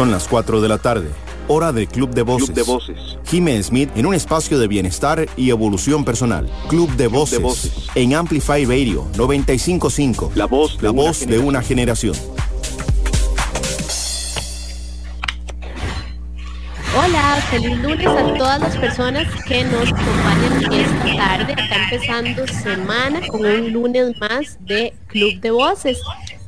Son las 4 de la tarde, hora del Club de Voces. Club de Voces. Jimmy Smith en un espacio de bienestar y evolución personal. Club de, Voces, de Voces. En Amplify Radio 955. La voz de, la una, voz generación. de una generación. Hola, feliz lunes a todas las personas que nos acompañan esta tarde. Acá empezando semana con un lunes más de Club de Voces,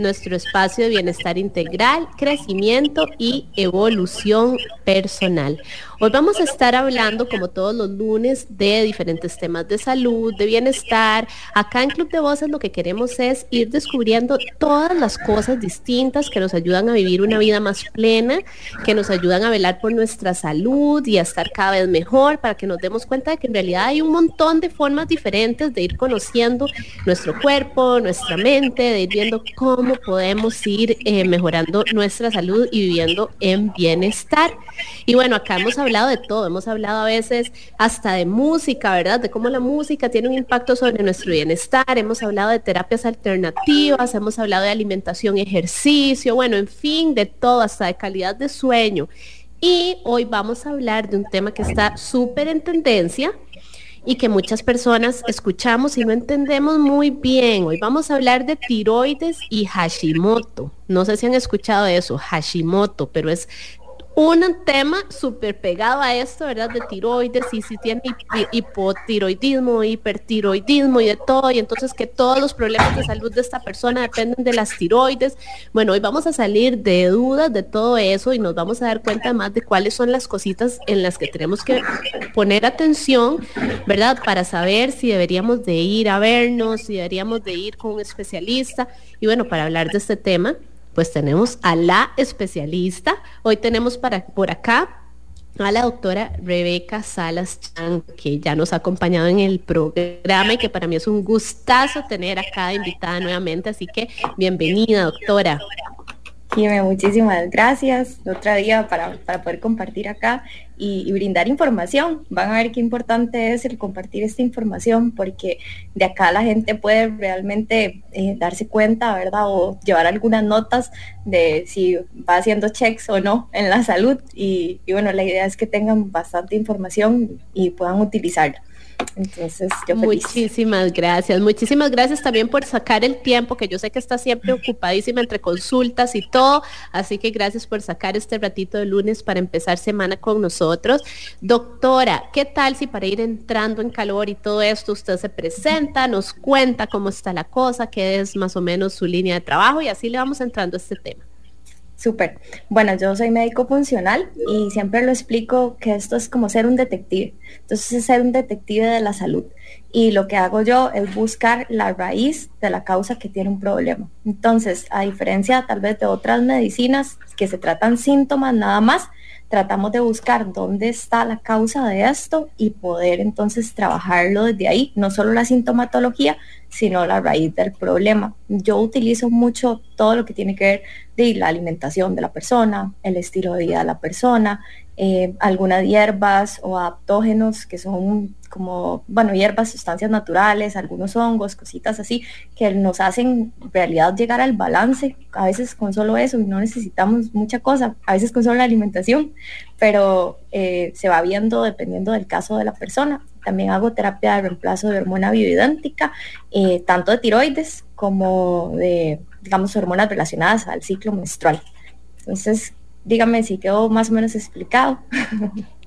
nuestro espacio de bienestar integral, crecimiento y evolución personal. Hoy vamos a estar hablando, como todos los lunes, de diferentes temas de salud, de bienestar. Acá en Club de Voces lo que queremos es ir descubriendo todas las cosas distintas que nos ayudan a vivir una vida más plena, que nos ayudan a velar por nuestra salud y a estar cada vez mejor, para que nos demos cuenta de que en realidad hay un montón de formas diferentes de ir conociendo nuestro cuerpo, nuestra mente, de ir viendo cómo podemos ir eh, mejorando nuestra salud y viviendo en bienestar. Y bueno, acá hemos hablado de todo, hemos hablado a veces hasta de música, ¿verdad? De cómo la música tiene un impacto sobre nuestro bienestar, hemos hablado de terapias alternativas, hemos hablado de alimentación, ejercicio, bueno, en fin, de todo, hasta de calidad de sueño. Y hoy vamos a hablar de un tema que está súper en tendencia y que muchas personas escuchamos y no entendemos muy bien. Hoy vamos a hablar de tiroides y Hashimoto. No sé si han escuchado eso, Hashimoto, pero es un tema súper pegado a esto, ¿verdad? De tiroides y si tiene hipotiroidismo, hipertiroidismo y de todo, y entonces que todos los problemas de salud de esta persona dependen de las tiroides. Bueno, hoy vamos a salir de dudas de todo eso y nos vamos a dar cuenta más de cuáles son las cositas en las que tenemos que poner atención, ¿verdad? Para saber si deberíamos de ir a vernos, si deberíamos de ir con un especialista. Y bueno, para hablar de este tema, pues tenemos a la especialista. Hoy tenemos para, por acá a la doctora Rebeca Salas Chan, que ya nos ha acompañado en el programa y que para mí es un gustazo tener acá invitada nuevamente. Así que bienvenida, doctora. Dime, muchísimas gracias. Otro día para, para poder compartir acá y, y, brindar información. Van a ver qué importante es el compartir esta información porque de acá la gente puede realmente eh, darse cuenta, ¿verdad? O llevar algunas notas de si va haciendo checks o no en la salud. Y, y bueno, la idea es que tengan bastante información y puedan utilizarla. Entonces, yo. Muchísimas gracias. Muchísimas gracias también por sacar el tiempo, que yo sé que está siempre ocupadísima entre consultas y todo. Así que gracias por sacar este ratito de lunes para empezar semana con nosotros. Doctora, ¿qué tal si para ir entrando en calor y todo esto usted se presenta, nos cuenta cómo está la cosa, qué es más o menos su línea de trabajo y así le vamos entrando a este tema? Súper. Bueno, yo soy médico funcional y siempre lo explico que esto es como ser un detective. Entonces es ser un detective de la salud. Y lo que hago yo es buscar la raíz de la causa que tiene un problema. Entonces, a diferencia tal vez de otras medicinas que se tratan síntomas nada más, tratamos de buscar dónde está la causa de esto y poder entonces trabajarlo desde ahí, no solo la sintomatología, sino la raíz del problema. Yo utilizo mucho todo lo que tiene que ver de la alimentación de la persona, el estilo de vida de la persona, eh, algunas hierbas o adaptógenos que son como, bueno, hierbas, sustancias naturales, algunos hongos, cositas así, que nos hacen en realidad llegar al balance. A veces con solo eso no necesitamos mucha cosa, a veces con solo la alimentación, pero eh, se va viendo dependiendo del caso de la persona. También hago terapia de reemplazo de hormona bioidéntica, eh, tanto de tiroides como de, digamos, hormonas relacionadas al ciclo menstrual. Entonces, dígame si quedó más o menos explicado.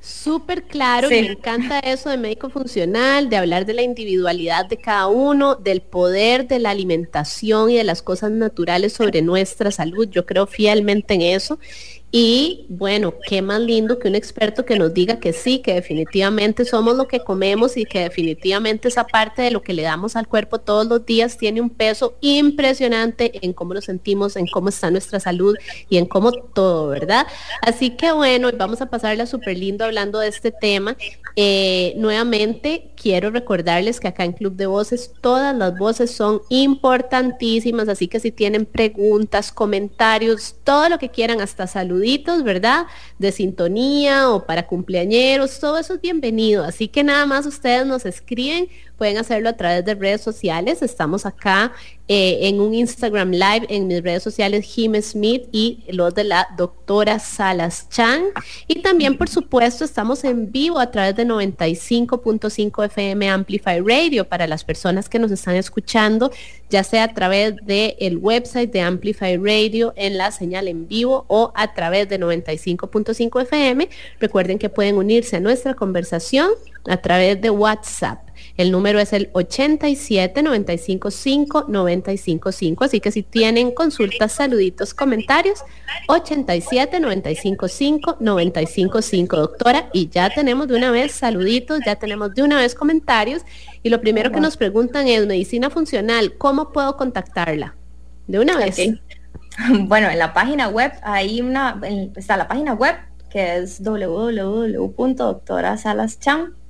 Súper claro, sí. me encanta eso de médico funcional, de hablar de la individualidad de cada uno, del poder de la alimentación y de las cosas naturales sobre nuestra salud. Yo creo fielmente en eso. Y bueno, qué más lindo que un experto que nos diga que sí, que definitivamente somos lo que comemos y que definitivamente esa parte de lo que le damos al cuerpo todos los días tiene un peso impresionante en cómo nos sentimos, en cómo está nuestra salud y en cómo todo, ¿verdad? Así que bueno, vamos a pasarla súper lindo hablando de este tema. Eh, nuevamente, quiero recordarles que acá en Club de Voces todas las voces son importantísimas, así que si tienen preguntas, comentarios, todo lo que quieran, hasta ¿verdad? De sintonía o para cumpleañeros, todo eso es bienvenido. Así que nada más ustedes nos escriben, pueden hacerlo a través de redes sociales. Estamos acá eh, en un Instagram Live en mis redes sociales Jim Smith y los de la doctora Salas Chan. Y también, por supuesto, estamos en vivo a través de 95.5 FM Amplify Radio para las personas que nos están escuchando, ya sea a través del el website de Amplify Radio en la señal en vivo o a través de 95.5 FM. Recuerden que pueden unirse a nuestra conversación a través de WhatsApp. El número es el 87 95 5 95 5. Así que si tienen consultas, saluditos, comentarios, 87 95 5 95 5, doctora. Y ya tenemos de una vez saluditos, ya tenemos de una vez comentarios. Y lo primero que nos preguntan es, medicina funcional, ¿cómo puedo contactarla? De una vez. Bueno, en la página web hay una, está la página web que es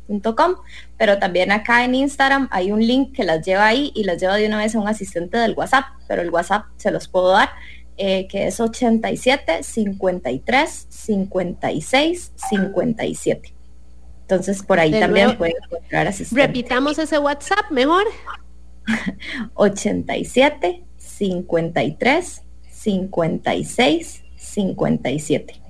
www.doctorasalascham pero también acá en Instagram hay un link que las lleva ahí y las lleva de una vez a un asistente del WhatsApp, pero el WhatsApp se los puedo dar, eh, que es 87 53 56 57. Entonces por ahí también pueden encontrar asistente. Repitamos ese WhatsApp mejor. 87 53 56 57.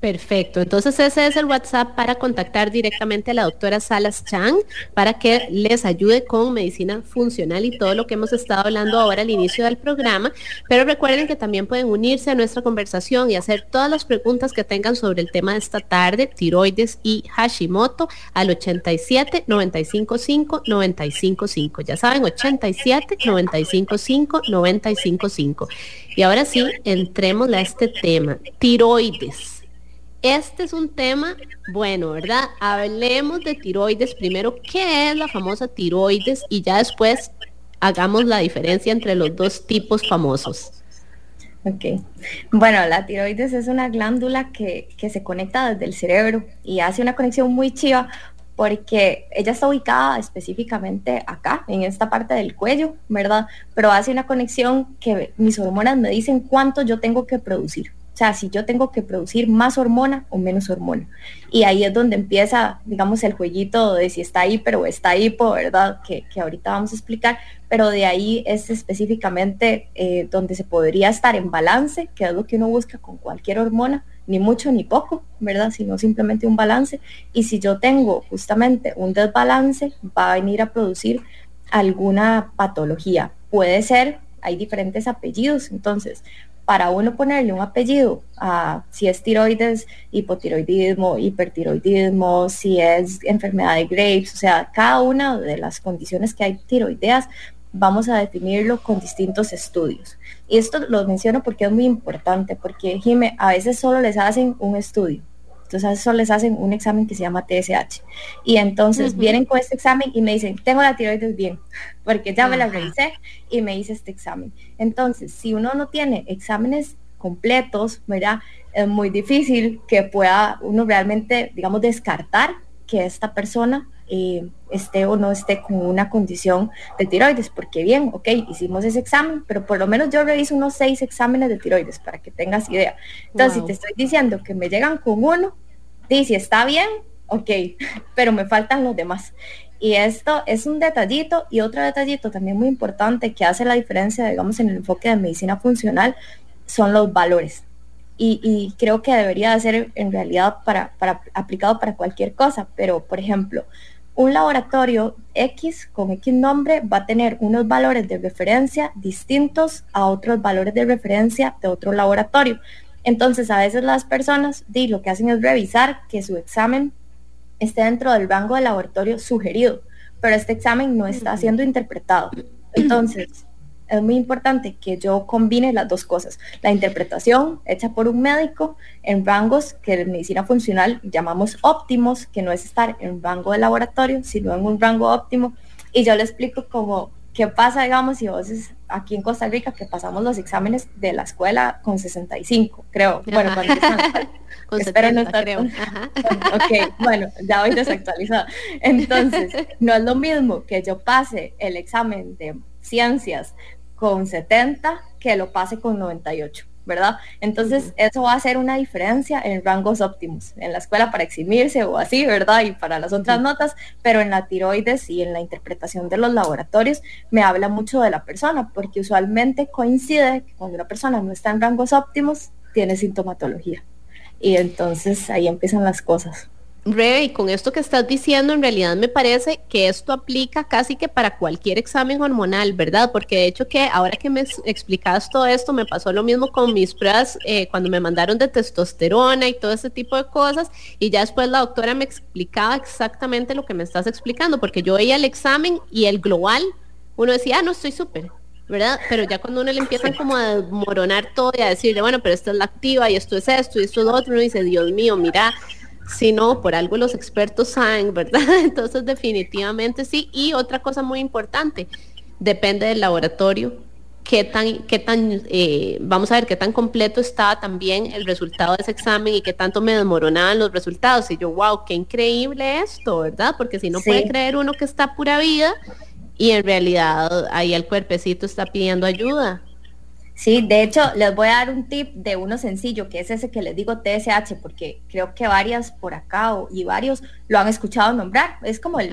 Perfecto, entonces ese es el WhatsApp para contactar directamente a la doctora Salas Chang para que les ayude con medicina funcional y todo lo que hemos estado hablando ahora al inicio del programa. Pero recuerden que también pueden unirse a nuestra conversación y hacer todas las preguntas que tengan sobre el tema de esta tarde, tiroides y Hashimoto, al 87 955 955. Ya saben, 87 955 955. Y ahora sí, entremos a este tema, tiroides. Este es un tema, bueno, ¿verdad? Hablemos de tiroides primero. ¿Qué es la famosa tiroides? Y ya después hagamos la diferencia entre los dos tipos famosos. Ok. Bueno, la tiroides es una glándula que, que, se conecta desde el cerebro y hace una conexión muy chiva porque ella está ubicada específicamente acá, en esta parte del cuello, ¿verdad? Pero hace una conexión que mis hormonas me dicen cuánto yo tengo que producir. O sea, si yo tengo que producir más hormona o menos hormona. Y ahí es donde empieza, digamos, el jueguito de si está hiper o está hipo, ¿verdad? Que, ahorita vamos a explicar, pero de ahí es específicamente eh, donde se podría estar en balance, que es lo que uno busca con cualquier hormona, ni mucho ni poco, ¿verdad? Sino simplemente un balance. Y si yo tengo justamente un desbalance, va a venir a producir alguna patología. Puede ser, hay diferentes apellidos, entonces para uno ponerle un apellido a si es tiroides, hipotiroidismo, hipertiroidismo, si es enfermedad de Graves, o sea, cada una de las condiciones que hay tiroideas, vamos a definirlo con distintos estudios. Y esto lo menciono porque es muy importante, porque Jime, a veces solo les hacen un estudio entonces eso les hacen un examen que se llama TSH. Y entonces vienen con este examen y me dicen, tengo la tiroides bien, porque ya me la revisé y me hice este examen. Entonces, si uno no tiene exámenes completos, ¿verdad? Es muy difícil que pueda uno realmente, digamos, descartar que esta persona eh, esté o no esté con una condición de tiroides, porque bien, ok, hicimos ese examen, pero por lo menos yo reviso unos seis exámenes de tiroides para que tengas idea. Entonces, si te estoy diciendo que me llegan con uno, dice, si está bien, ok, pero me faltan los demás. Y esto es un detallito y otro detallito también muy importante que hace la diferencia, digamos, en el enfoque de medicina funcional, son los valores. Y, creo que debería ser en realidad para, para, aplicado para cualquier cosa, pero por ejemplo, un laboratorio X con X nombre va a tener unos valores de referencia distintos a otros valores de referencia de otro laboratorio. Entonces, a veces las personas di, lo que hacen es revisar que su examen esté dentro del rango de laboratorio sugerido, pero este examen no está siendo interpretado. Entonces, es muy importante que yo combine las dos cosas. La interpretación hecha por un médico en rangos que en medicina funcional llamamos óptimos, que no es estar en un rango de laboratorio, sino en un rango óptimo. Y yo le explico cómo qué pasa, digamos, si vos es aquí en Costa Rica que pasamos los exámenes de la escuela con 65, creo. Bueno, cuando espero no estar creo. ok, bueno, ya voy desactualizada. Entonces, no es lo mismo que yo pase el examen de ciencias con 70 que lo pase con 98. ¿verdad? Entonces, eso va a hacer una diferencia en rangos óptimos, en la escuela para eximirse o así, ¿verdad? Y para las otras notas, pero en la tiroides y en la interpretación de los laboratorios me habla mucho de la persona, porque usualmente coincide que cuando una persona no está en rangos óptimos, tiene sintomatología. Y entonces ahí empiezan las cosas. Rebe, y con esto que estás diciendo, en realidad me parece que esto aplica casi que para cualquier examen hormonal, ¿verdad? Porque de hecho que ahora que me explicas todo esto, me pasó lo mismo con mis pruebas eh, cuando me mandaron de testosterona y todo ese tipo de cosas, y ya después la doctora me explicaba exactamente lo que me estás explicando, porque yo veía el examen y el global, uno decía, ah, no, estoy súper, ¿verdad? Pero ya cuando uno le empiezan como a desmoronar todo y a decirle, bueno, pero esta es la activa y esto es esto y esto es lo otro, uno dice, Dios mío, mira, si no, por algo los expertos saben, ¿verdad? Entonces definitivamente sí. Y otra cosa muy importante, depende del laboratorio, qué tan, qué tan, eh, vamos a ver qué tan completo estaba también el resultado de ese examen y qué tanto me desmoronaban los resultados. Y yo, wow, qué increíble esto, ¿verdad? Porque si no puede creer uno que está pura vida y en realidad ahí el cuerpecito está pidiendo ayuda. Sí, de hecho, les voy a dar un tip de uno sencillo, que es ese que les digo TSH, porque creo que varias por acá y varios lo han escuchado nombrar. Es como el,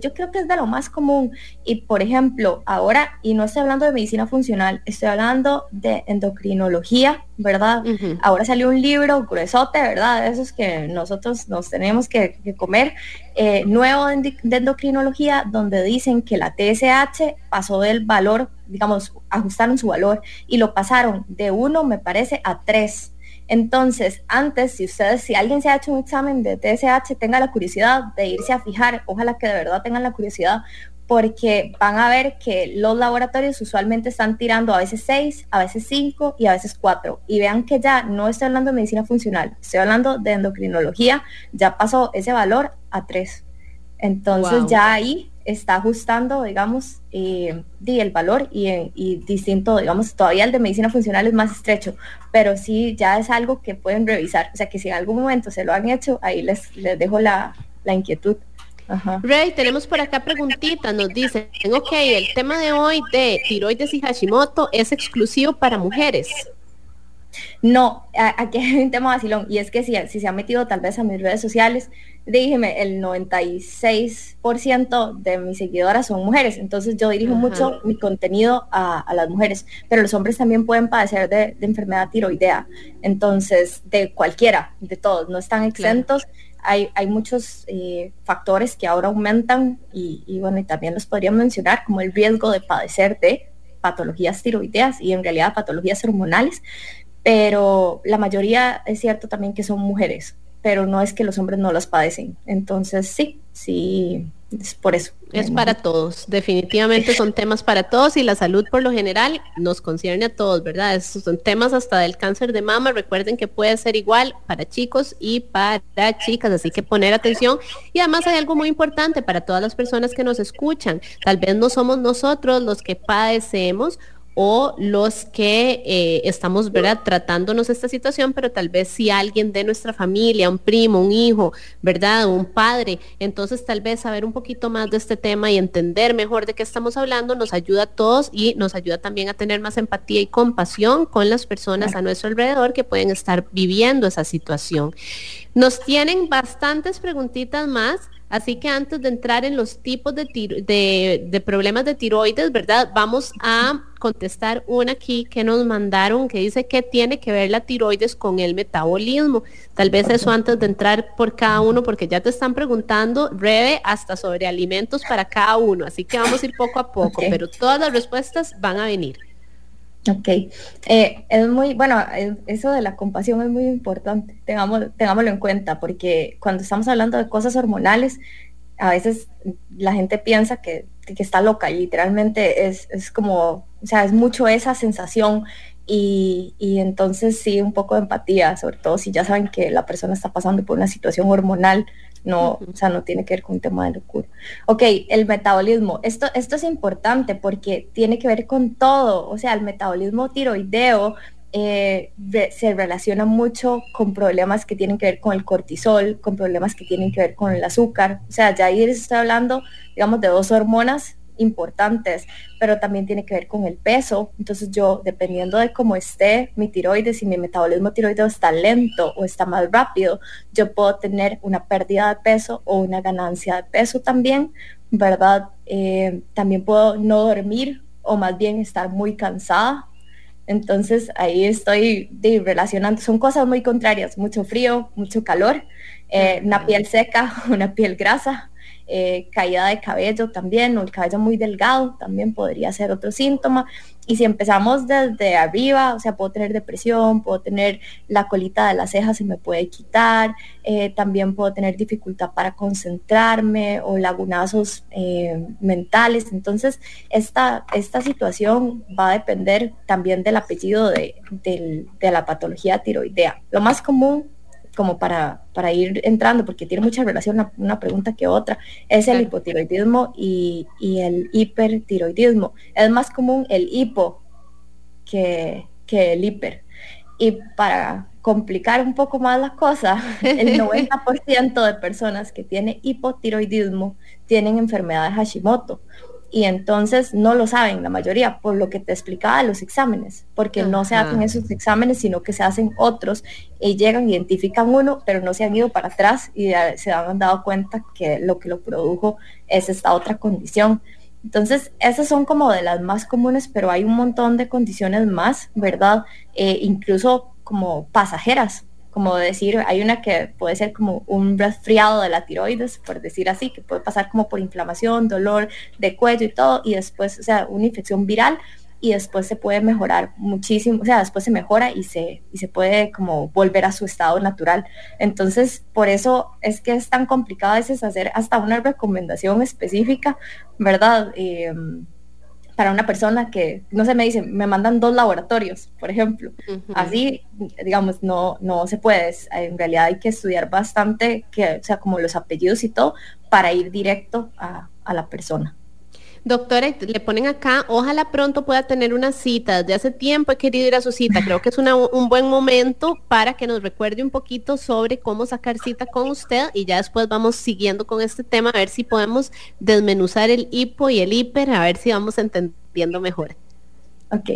yo creo que es de lo más común. Y por ejemplo, ahora, y no estoy hablando de medicina funcional, estoy hablando de endocrinología, ¿verdad? Ahora salió un libro gruesote, ¿verdad? De esos que nosotros nos tenemos que, comer, eh, nuevo de, endocrinología, donde dicen que la TSH pasó del valor, digamos, ajustaron su valor y lo pasaron de uno, me parece, a tres. Entonces, antes, si ustedes, si alguien se ha hecho un examen de TSH, tenga la curiosidad de irse a fijar, ojalá que de verdad tengan la curiosidad, porque van a ver que los laboratorios usualmente están tirando a veces 6, a veces 5 y a veces 4. Y vean que ya no estoy hablando de medicina funcional, estoy hablando de endocrinología, ya pasó ese valor a 3. Entonces ya ahí está ajustando, digamos, eh, el valor y, distinto, digamos, todavía el de medicina funcional es más estrecho, pero sí ya es algo que pueden revisar. O sea que si en algún momento se lo han hecho, ahí les, les dejo la, la inquietud. Ray, tenemos por acá preguntitas, nos dicen, ok, el tema de hoy de tiroides y Hashimoto es exclusivo para mujeres. No, aquí hay un tema vacilón, y es que si, si se ha metido tal vez a mis redes sociales, dígeme, el 96% de mis seguidoras son mujeres, entonces yo dirijo mucho mi contenido a, las mujeres, pero los hombres también pueden padecer de, enfermedad tiroidea, entonces de cualquiera, de todos, no están exentos. Hay, muchos eh, factores que ahora aumentan y, bueno, y también los podría mencionar como el riesgo de padecer de patologías tiroideas y en realidad patologías hormonales, pero la mayoría es cierto también que son mujeres, pero no es que los hombres no las padecen. Entonces sí, sí, es por eso. Es para todos, definitivamente son temas para todos y la salud por lo general nos concierne a todos, ¿verdad? Esos son temas hasta del cáncer de mama, recuerden que puede ser igual para chicos y para chicas, así que poner atención. Y además hay algo muy importante para todas las personas que nos escuchan, tal vez no somos nosotros los que padecemos o los que eh, estamos ¿verdad? tratándonos esta situación, pero tal vez si alguien de nuestra familia, un primo, un hijo, ¿verdad? Un padre, entonces tal vez saber un poquito más de este tema y entender mejor de qué estamos hablando nos ayuda a todos y nos ayuda también a tener más empatía y compasión con las personas a nuestro alrededor que pueden estar viviendo esa situación. Nos tienen bastantes preguntitas más. Así que antes de entrar en los tipos de, de, problemas de tiroides, ¿verdad? Vamos a contestar una aquí que nos mandaron que dice que tiene que ver la tiroides con el metabolismo. Tal vez eso antes de entrar por cada uno, porque ya te están preguntando, Rebe, hasta sobre alimentos para cada uno. Así que vamos a ir poco a poco, pero todas las respuestas van a venir. Ok, eh, es muy, bueno, eso de la compasión es muy importante, tengámoslo, tengámoslo en cuenta, porque cuando estamos hablando de cosas hormonales, a veces la gente piensa que, está loca y literalmente es, es, como, o sea, es mucho esa sensación y, y, entonces sí, un poco de empatía, sobre todo si ya saben que la persona está pasando por una situación hormonal no, o sea, no tiene que ver con un tema de locura. Ok, el metabolismo. Esto, esto es importante porque tiene que ver con todo. O sea, el metabolismo tiroideo eh, se relaciona mucho con problemas que tienen que ver con el cortisol, con problemas que tienen que ver con el azúcar. O sea, ya ahí estoy hablando, digamos, de dos hormonas importantes, pero también tiene que ver con el peso. Entonces yo, dependiendo de cómo esté mi tiroides, si mi metabolismo tiroideo está lento o está más rápido, yo puedo tener una pérdida de peso o una ganancia de peso también, ¿verdad? Eh, también puedo no dormir o más bien estar muy cansada. Entonces ahí estoy relacionando, son cosas muy contrarias, mucho frío, mucho calor, eh, una piel seca, una piel grasa, eh, caída de cabello también, o el cabello muy delgado también podría ser otro síntoma. Y si empezamos desde arriba, o sea, puedo tener depresión, puedo tener la colita de las cejas se me puede quitar, eh, también puedo tener dificultad para concentrarme o lagunazos eh, mentales. Entonces, esta, esta situación va a depender también del apellido de, de la patología tiroidea. Lo más común como para, para ir entrando, porque tiene mucha relación una, pregunta que otra, es el hipotiroidismo y, el hipertiroidismo. Es más común el hipo que, que el hiper. Y para complicar un poco más la cosa, el 90% de personas que tienen hipotiroidismo tienen enfermedad de Hashimoto y entonces no lo saben la mayoría, por lo que te explicaba los exámenes, porque no se hacen esos exámenes, sino que se hacen otros y llegan, identifican uno, pero no se han ido para atrás y se han dado cuenta que lo que lo produjo es esta otra condición. Entonces, esas son como de las más comunes, pero hay un montón de condiciones más, ¿verdad? Eh, incluso como pasajeras, como decir, hay una que puede ser como un resfriado de la tiroides, por decir así, que puede pasar como por inflamación, dolor de cuello y todo, y después, o sea, una infección viral, y después se puede mejorar muchísimo, o sea, después se mejora y se, y se puede como volver a su estado natural. Entonces, por eso es que es tan complicado a veces hacer hasta una recomendación específica, ¿verdad? Eh, para una persona que, no se me dice, me mandan dos laboratorios, por ejemplo. Así, digamos, no, no se puede. En realidad hay que estudiar bastante, que, o sea, como los apellidos y todo, para ir directo a, a la persona. Doctora, le ponen acá, ojalá pronto pueda tener una cita. Desde hace tiempo he querido ir a su cita. Creo que es un buen momento para que nos recuerde un poquito sobre cómo sacar cita con usted y ya después vamos siguiendo con este tema a ver si podemos desmenuzar el hipo y el hiper, a ver si vamos entendiendo mejor. Ok,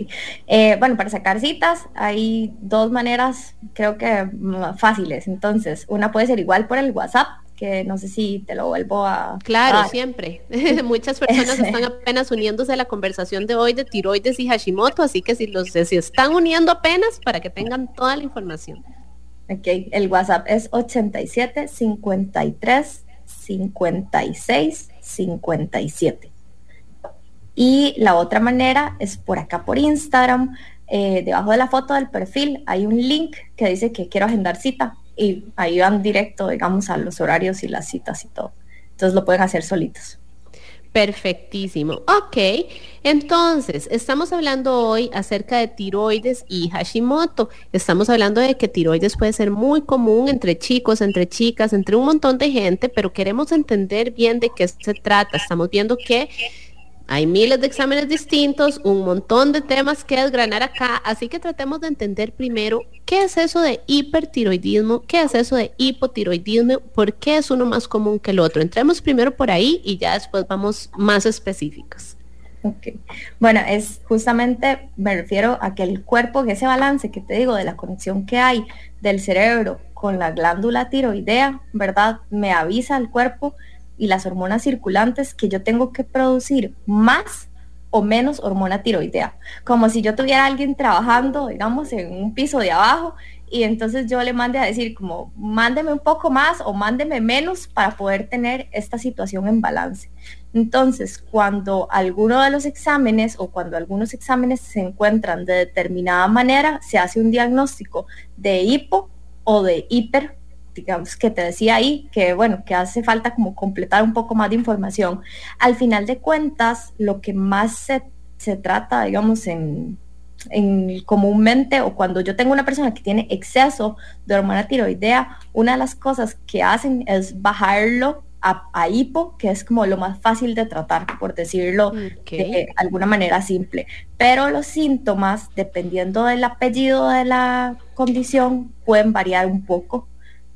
eh, bueno, para sacar citas hay dos maneras, creo que fáciles. Entonces, una puede ser igual por el WhatsApp, que no sé si te lo vuelvo a... Claro, siempre. Muchas personas están apenas uniéndose a la conversación de hoy de tiroides y Hashimoto, así que si los si están uniendo apenas para que tengan toda la información. Ok, el WhatsApp es 87 53 56 57. Y la otra manera es por acá por Instagram. Eh, debajo de la foto del perfil hay un link que dice que quiero agendar cita y ahí van directo, digamos, a los horarios y las citas y todo. Entonces lo pueden hacer solitos. Perfectísimo. Ok, entonces estamos hablando hoy acerca de tiroides y Hashimoto. Estamos hablando de que tiroides puede ser muy común entre chicos, entre chicas, entre un montón de gente, pero queremos entender bien de qué se trata. Estamos viendo que hay miles de exámenes distintos, un montón de temas que desgranar acá, así que tratemos de entender primero qué es eso de hipertiroidismo, qué es eso de hipotiroidismo, por qué es uno más común que el otro. Entremos primero por ahí y ya después vamos más específicos. Ok. Bueno, es justamente, me refiero a que el cuerpo, que ese balance que te digo de la conexión que hay del cerebro con la glándula tiroidea, ¿verdad? Me avisa al cuerpo y las hormonas circulantes que yo tengo que producir más o menos hormona tiroidea. Como si yo tuviera a alguien trabajando, digamos, en un piso de abajo y entonces yo le mande a decir como, mándeme un poco más o mándeme menos para poder tener esta situación en balance. Entonces, cuando alguno de los exámenes o cuando algunos exámenes se encuentran de determinada manera, se hace un diagnóstico de hipo o de hiper digamos, que te decía ahí, que bueno, que hace falta como completar un poco más de información. Al final de cuentas, lo que más se, se trata, digamos, en, en, comúnmente o cuando yo tengo una persona que tiene exceso de hormona tiroidea, una de las cosas que hacen es bajarlo a, hipo, que es como lo más fácil de tratar, por decirlo de alguna manera simple. Pero los síntomas, dependiendo del apellido de la condición, pueden variar un poco.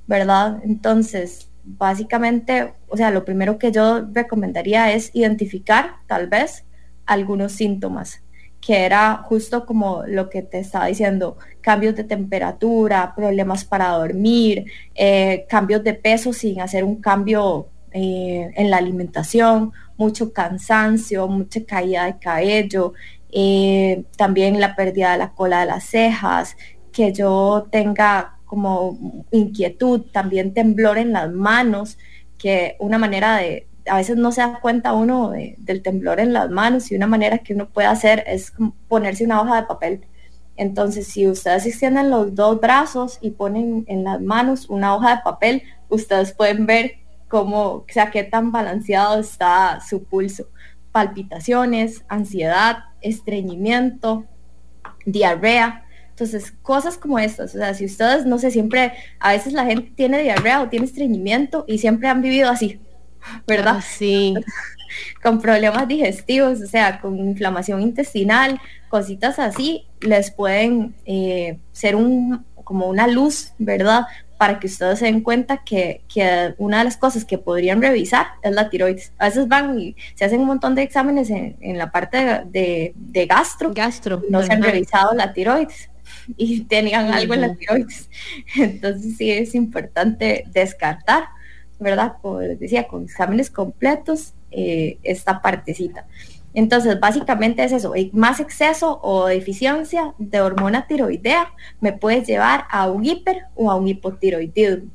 ¿Verdad? Entonces, básicamente, o sea, lo primero que yo recomendaría es identificar tal vez algunos síntomas, que era justo como lo que te estaba diciendo, cambios de temperatura, problemas para dormir, eh, cambios de peso sin hacer un cambio eh, en la alimentación, mucho cansancio, mucha caída de cabello, eh, también la pérdida de la cola de las cejas, que yo tenga como inquietud, también temblor en las manos, que una manera de, a veces no se da cuenta uno del temblor en las manos y una manera que uno puede hacer es ponerse una hoja de papel. Entonces, si ustedes extienden los dos brazos y ponen en las manos una hoja de papel, ustedes pueden ver cómo, o sea, qué tan balanceado está su pulso. Palpitaciones, ansiedad, estreñimiento, diarrea, entonces, cosas como estas, o sea, si ustedes, no sé, siempre, a veces la gente tiene diarrea o tiene estreñimiento y siempre han vivido así, ¿verdad? Ah, sí. con problemas digestivos, o sea, con inflamación intestinal, cositas así, les pueden eh, ser un, como una luz, ¿verdad? Para que ustedes se den cuenta que, una de las cosas que podrían revisar es la tiroides. A veces van y se hacen un montón de exámenes en, la parte de, gastro. Gastro. No se han revisado la tiroides. Y tenían algo en la tiroides. Entonces sí es importante descartar, ¿verdad? Como les decía, con exámenes completos eh, esta partecita. Entonces, básicamente es eso, más exceso o deficiencia de hormona tiroidea me puede llevar a un hiper o a un hipotiroidismo.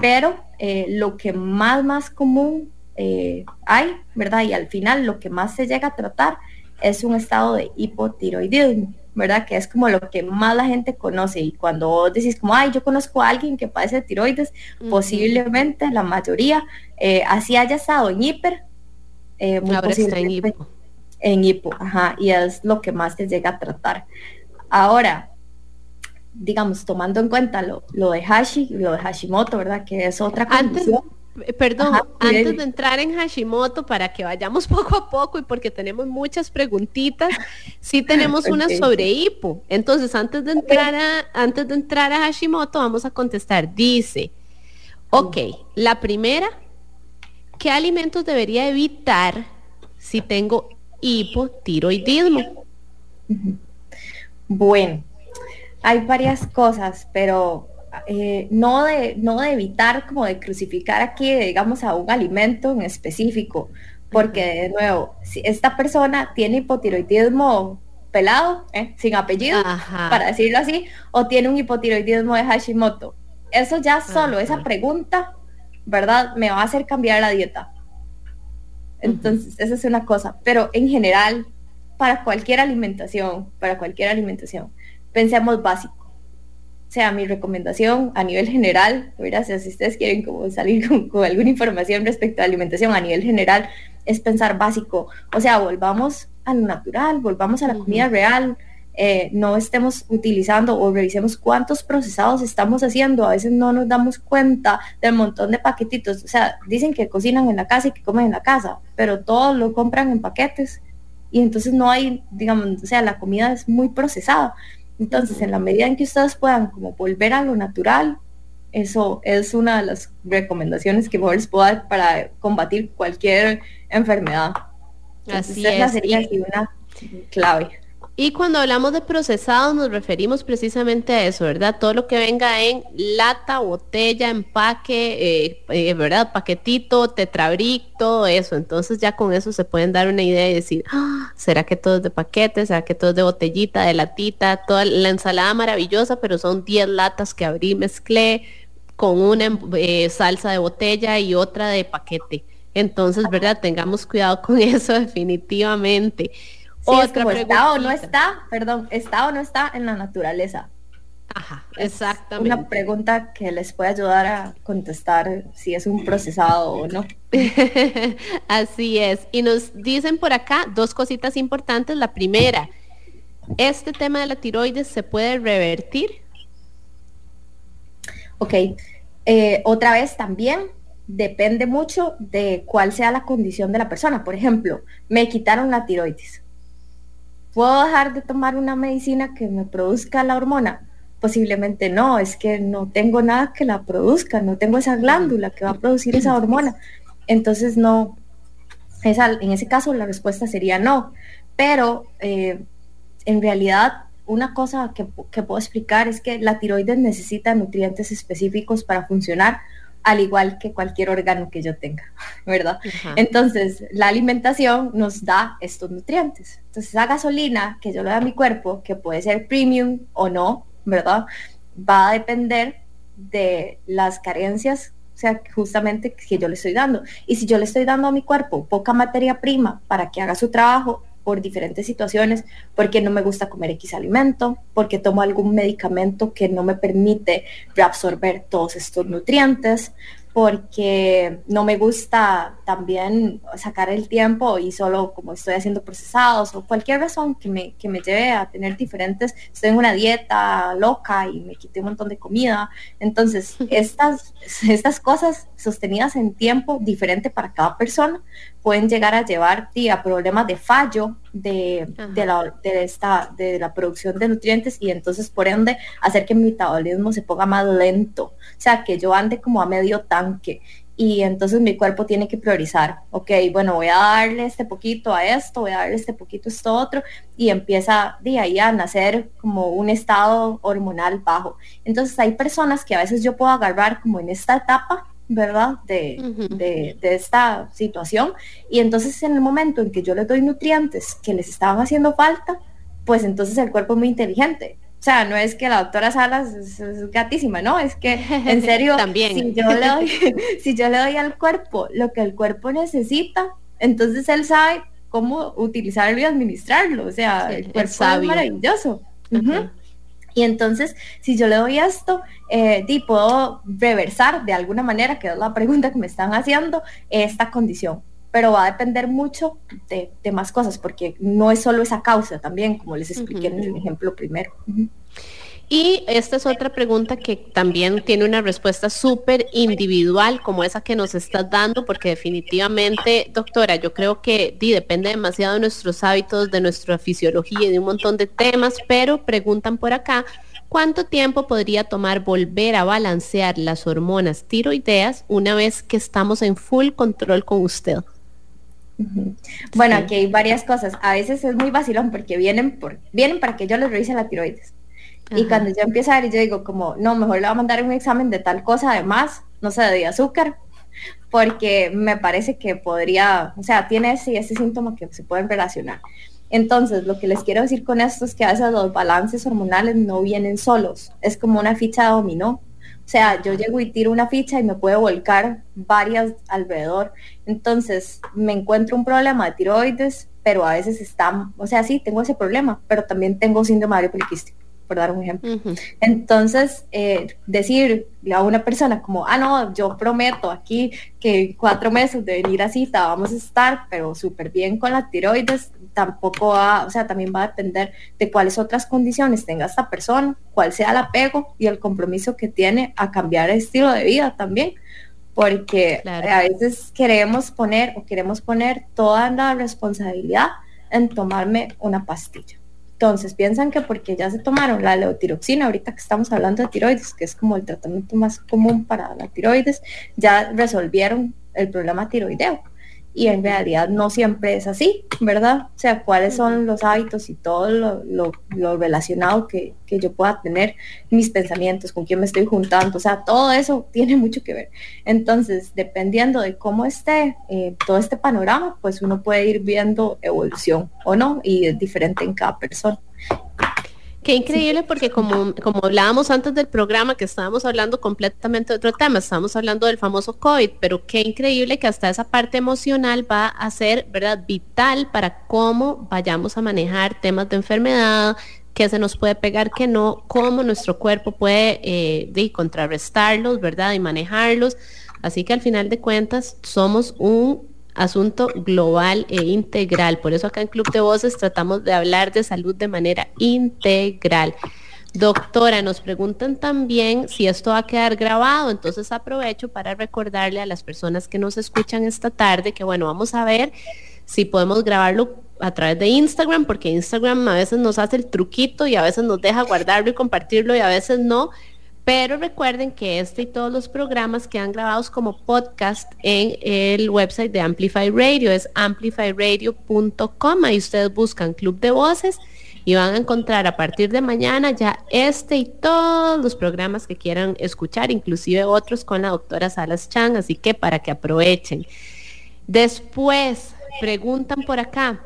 Pero eh, lo que más, más común eh, hay, ¿verdad? Y al final lo que más se llega a tratar es un estado de hipotiroidismo. ¿Verdad? Que es como lo que más la gente conoce. Y cuando vos decís como, ay, yo conozco a alguien que padece tiroides, posiblemente la mayoría, eh, así haya estado en hiper, eh, muy en hipo. En hipo, ajá, y es lo que más te llega a tratar. Ahora, digamos, tomando en cuenta lo, lo de Hashi, lo de Hashimoto, ¿verdad? Que es otra condición. Perdón, antes de entrar en Hashimoto, para que vayamos poco a poco y porque tenemos muchas preguntitas, sí tenemos una sobre hipo. Entonces, antes de entrar a, antes de entrar a Hashimoto, vamos a contestar. Dice, ok, la primera, ¿qué alimentos debería evitar si tengo hipotiroidismo? Bueno, hay varias cosas, pero eh, no, de, no de evitar como de crucificar aquí, digamos, a un alimento en específico, porque de nuevo, si esta persona tiene hipotiroidismo pelado, ¿eh? sin apellido, para decirlo así, o tiene un hipotiroidismo de Hashimoto. Eso ya solo, esa pregunta, ¿verdad? Me va a hacer cambiar la dieta. Entonces, esa es una cosa. Pero en general, para cualquier alimentación, para cualquier alimentación, pensemos básico o sea, mi recomendación a nivel general, mira, si ustedes quieren como salir con, alguna información respecto a alimentación a nivel general, es pensar básico. O sea, volvamos a lo natural, volvamos a la comida real, eh, no estemos utilizando o revisemos cuántos procesados estamos haciendo. A veces no nos damos cuenta del montón de paquetitos. O sea, dicen que cocinan en la casa y que comen en la casa, pero todo lo compran en paquetes. Y entonces no hay, digamos, o sea, la comida es muy procesada. Entonces, en la medida en que ustedes puedan como volver a lo natural, eso es una de las recomendaciones que mejor les puedo dar para combatir cualquier enfermedad. así es. sería una clave. Y cuando hablamos de procesados nos referimos precisamente a eso, ¿verdad? Todo lo que venga en lata, botella, empaque, eh, eh, ¿verdad? Paquetito, tetrabric, todo eso. Entonces ya con eso se pueden dar una idea y decir, ah, ¿será que todo es de paquete? ¿Será que todo es de botellita, de latita? Toda la ensalada maravillosa, pero son 10 latas que abrí, mezclé con una eh, salsa de botella y otra de paquete. Entonces, ¿verdad? Tengamos cuidado con eso definitivamente. Otra como está o no está, perdón, está o no está en la naturaleza. Ajá, exactamente. Una pregunta que les puede ayudar a contestar si es un procesado o no. Así es. Y nos dicen por acá dos cositas importantes. La primera, ¿este tema de la tiroides se puede revertir? Ok. Eh, otra vez también depende mucho de cuál sea la condición de la persona. Por ejemplo, me quitaron la tiroides ¿Puedo dejar de tomar una medicina que me produzca la hormona? Posiblemente no, es que no tengo nada que la produzca, no tengo esa glándula que va a producir esa hormona. Entonces no, esa, en ese caso la respuesta sería no. Pero eh, en realidad una cosa que, que, puedo explicar es que la tiroides necesita nutrientes específicos para funcionar, al igual que cualquier órgano que yo tenga, ¿verdad? Entonces, la alimentación nos da estos nutrientes. Entonces, esa gasolina que yo le doy a mi cuerpo, que puede ser premium o no, ¿verdad? Va a depender de las carencias, o sea, justamente que yo le estoy dando. Y si yo le estoy dando a mi cuerpo poca materia prima para que haga su trabajo, por diferentes situaciones, porque no me gusta comer X alimento, porque tomo algún medicamento que no me permite reabsorber todos estos nutrientes, porque no me gusta también sacar el tiempo y solo como estoy haciendo procesados o cualquier razón que me, que me lleve a tener diferentes, estoy en una dieta loca y me quité un montón de comida. Entonces, estas, estas cosas sostenidas en tiempo diferente para cada persona pueden llegar a llevar a problemas de fallo de, la, de, esta, de la producción de nutrientes y entonces por ende hacer que mi metabolismo se ponga más lento, o sea, que yo ande como a medio tanque. Y entonces mi cuerpo tiene que priorizar, ok, bueno, voy a darle este poquito a esto, voy a darle este poquito a esto otro, y empieza de ahí a nacer como un estado hormonal bajo. Entonces hay personas que a veces yo puedo agarrar como en esta etapa ¿verdad? De, esta situación. Y entonces en el momento en que yo les doy nutrientes que les estaban haciendo falta, pues entonces el cuerpo es muy inteligente. O sea, no es que la doctora Salas es, gatísima, ¿no? Es que en serio, También. Si, yo le doy, si yo le doy al cuerpo lo que el cuerpo necesita, entonces él sabe cómo utilizarlo y administrarlo. O sea, el cuerpo es maravilloso. Y entonces, si yo le doy esto, eh, puedo reversar de alguna manera, que es la pregunta que me están haciendo, esta condición. Pero va a depender mucho de, más cosas, porque no es solo esa causa también, como les expliqué en el ejemplo primero. Y esta es otra pregunta que también tiene una respuesta súper individual, como esa que nos estás dando, porque definitivamente, doctora, yo creo que depende demasiado de nuestros hábitos, de nuestra fisiología y de un montón de temas, pero preguntan por acá, ¿cuánto tiempo podría tomar volver a balancear las hormonas tiroideas una vez que estamos en full control con usted? Bueno, aquí hay varias cosas. A veces es muy vacilón porque vienen, por, vienen para que yo les revise la tiroides y cuando yo empiezo a ver, yo digo como, no, mejor le voy a mandar un examen de tal cosa, además, no sé, de azúcar, porque me parece que podría, o sea, tiene ese, ese síntoma que se pueden relacionar. Entonces, lo que les quiero decir con esto es que a veces los balances hormonales no vienen solos, es como una ficha de dominó. O sea, yo llego y tiro una ficha y me puedo volcar varias alrededor. Entonces, me encuentro un problema de tiroides, pero a veces está, o sea, sí, tengo ese problema, pero también tengo síndrome ovario poliquístico por dar un ejemplo. Entonces, eh, decir a una persona como, ah, no, yo prometo aquí que cuatro meses de venir a cita vamos a estar, pero súper bien con la tiroides, tampoco va, o sea, también va a depender de cuáles otras condiciones tenga esta persona, cuál sea el apego y el compromiso que tiene a cambiar el estilo de vida también porque a veces queremos poner o queremos poner toda la responsabilidad en tomarme una pastilla. Entonces piensan que porque ya se tomaron la leotiroxina, ahorita que estamos hablando de tiroides, que es como el tratamiento más común para la tiroides, ya resolvieron el problema tiroideo y en realidad no siempre es así, ¿verdad? O sea, cuáles son los hábitos y todo lo, relacionado que, yo pueda tener, mis pensamientos, con quién me estoy juntando, o sea, todo eso tiene mucho que ver. Entonces, dependiendo de cómo esté eh, todo este panorama, pues uno puede ir viendo evolución o no, y es diferente en cada persona. Qué increíble porque como, como hablábamos antes del programa, que estábamos hablando completamente de otro tema, estábamos hablando del famoso COVID, pero qué increíble que hasta esa parte emocional va a ser, ¿verdad?, vital para cómo vayamos a manejar temas de enfermedad, qué se nos puede pegar, qué no, cómo nuestro cuerpo puede eh, contrarrestarlos, ¿verdad?, y manejarlos. Así que al final de cuentas somos un asunto global e integral. Por eso acá en Club de Voces tratamos de hablar de salud de manera integral. Doctora, nos preguntan también si esto va a quedar grabado, entonces aprovecho para recordarle a las personas que nos escuchan esta tarde que bueno, vamos a ver si podemos grabarlo a través de Instagram, porque Instagram a veces nos hace el truquito y a veces nos deja guardarlo y compartirlo y a veces no. Pero recuerden que este y todos los programas quedan grabados como podcast en el website de Amplify Radio, es amplifyradio.com. Ahí ustedes buscan Club de Voces y van a encontrar a partir de mañana ya este y todos los programas que quieran escuchar, inclusive otros con la doctora Salas Chan, así que para que aprovechen. Después, preguntan por acá,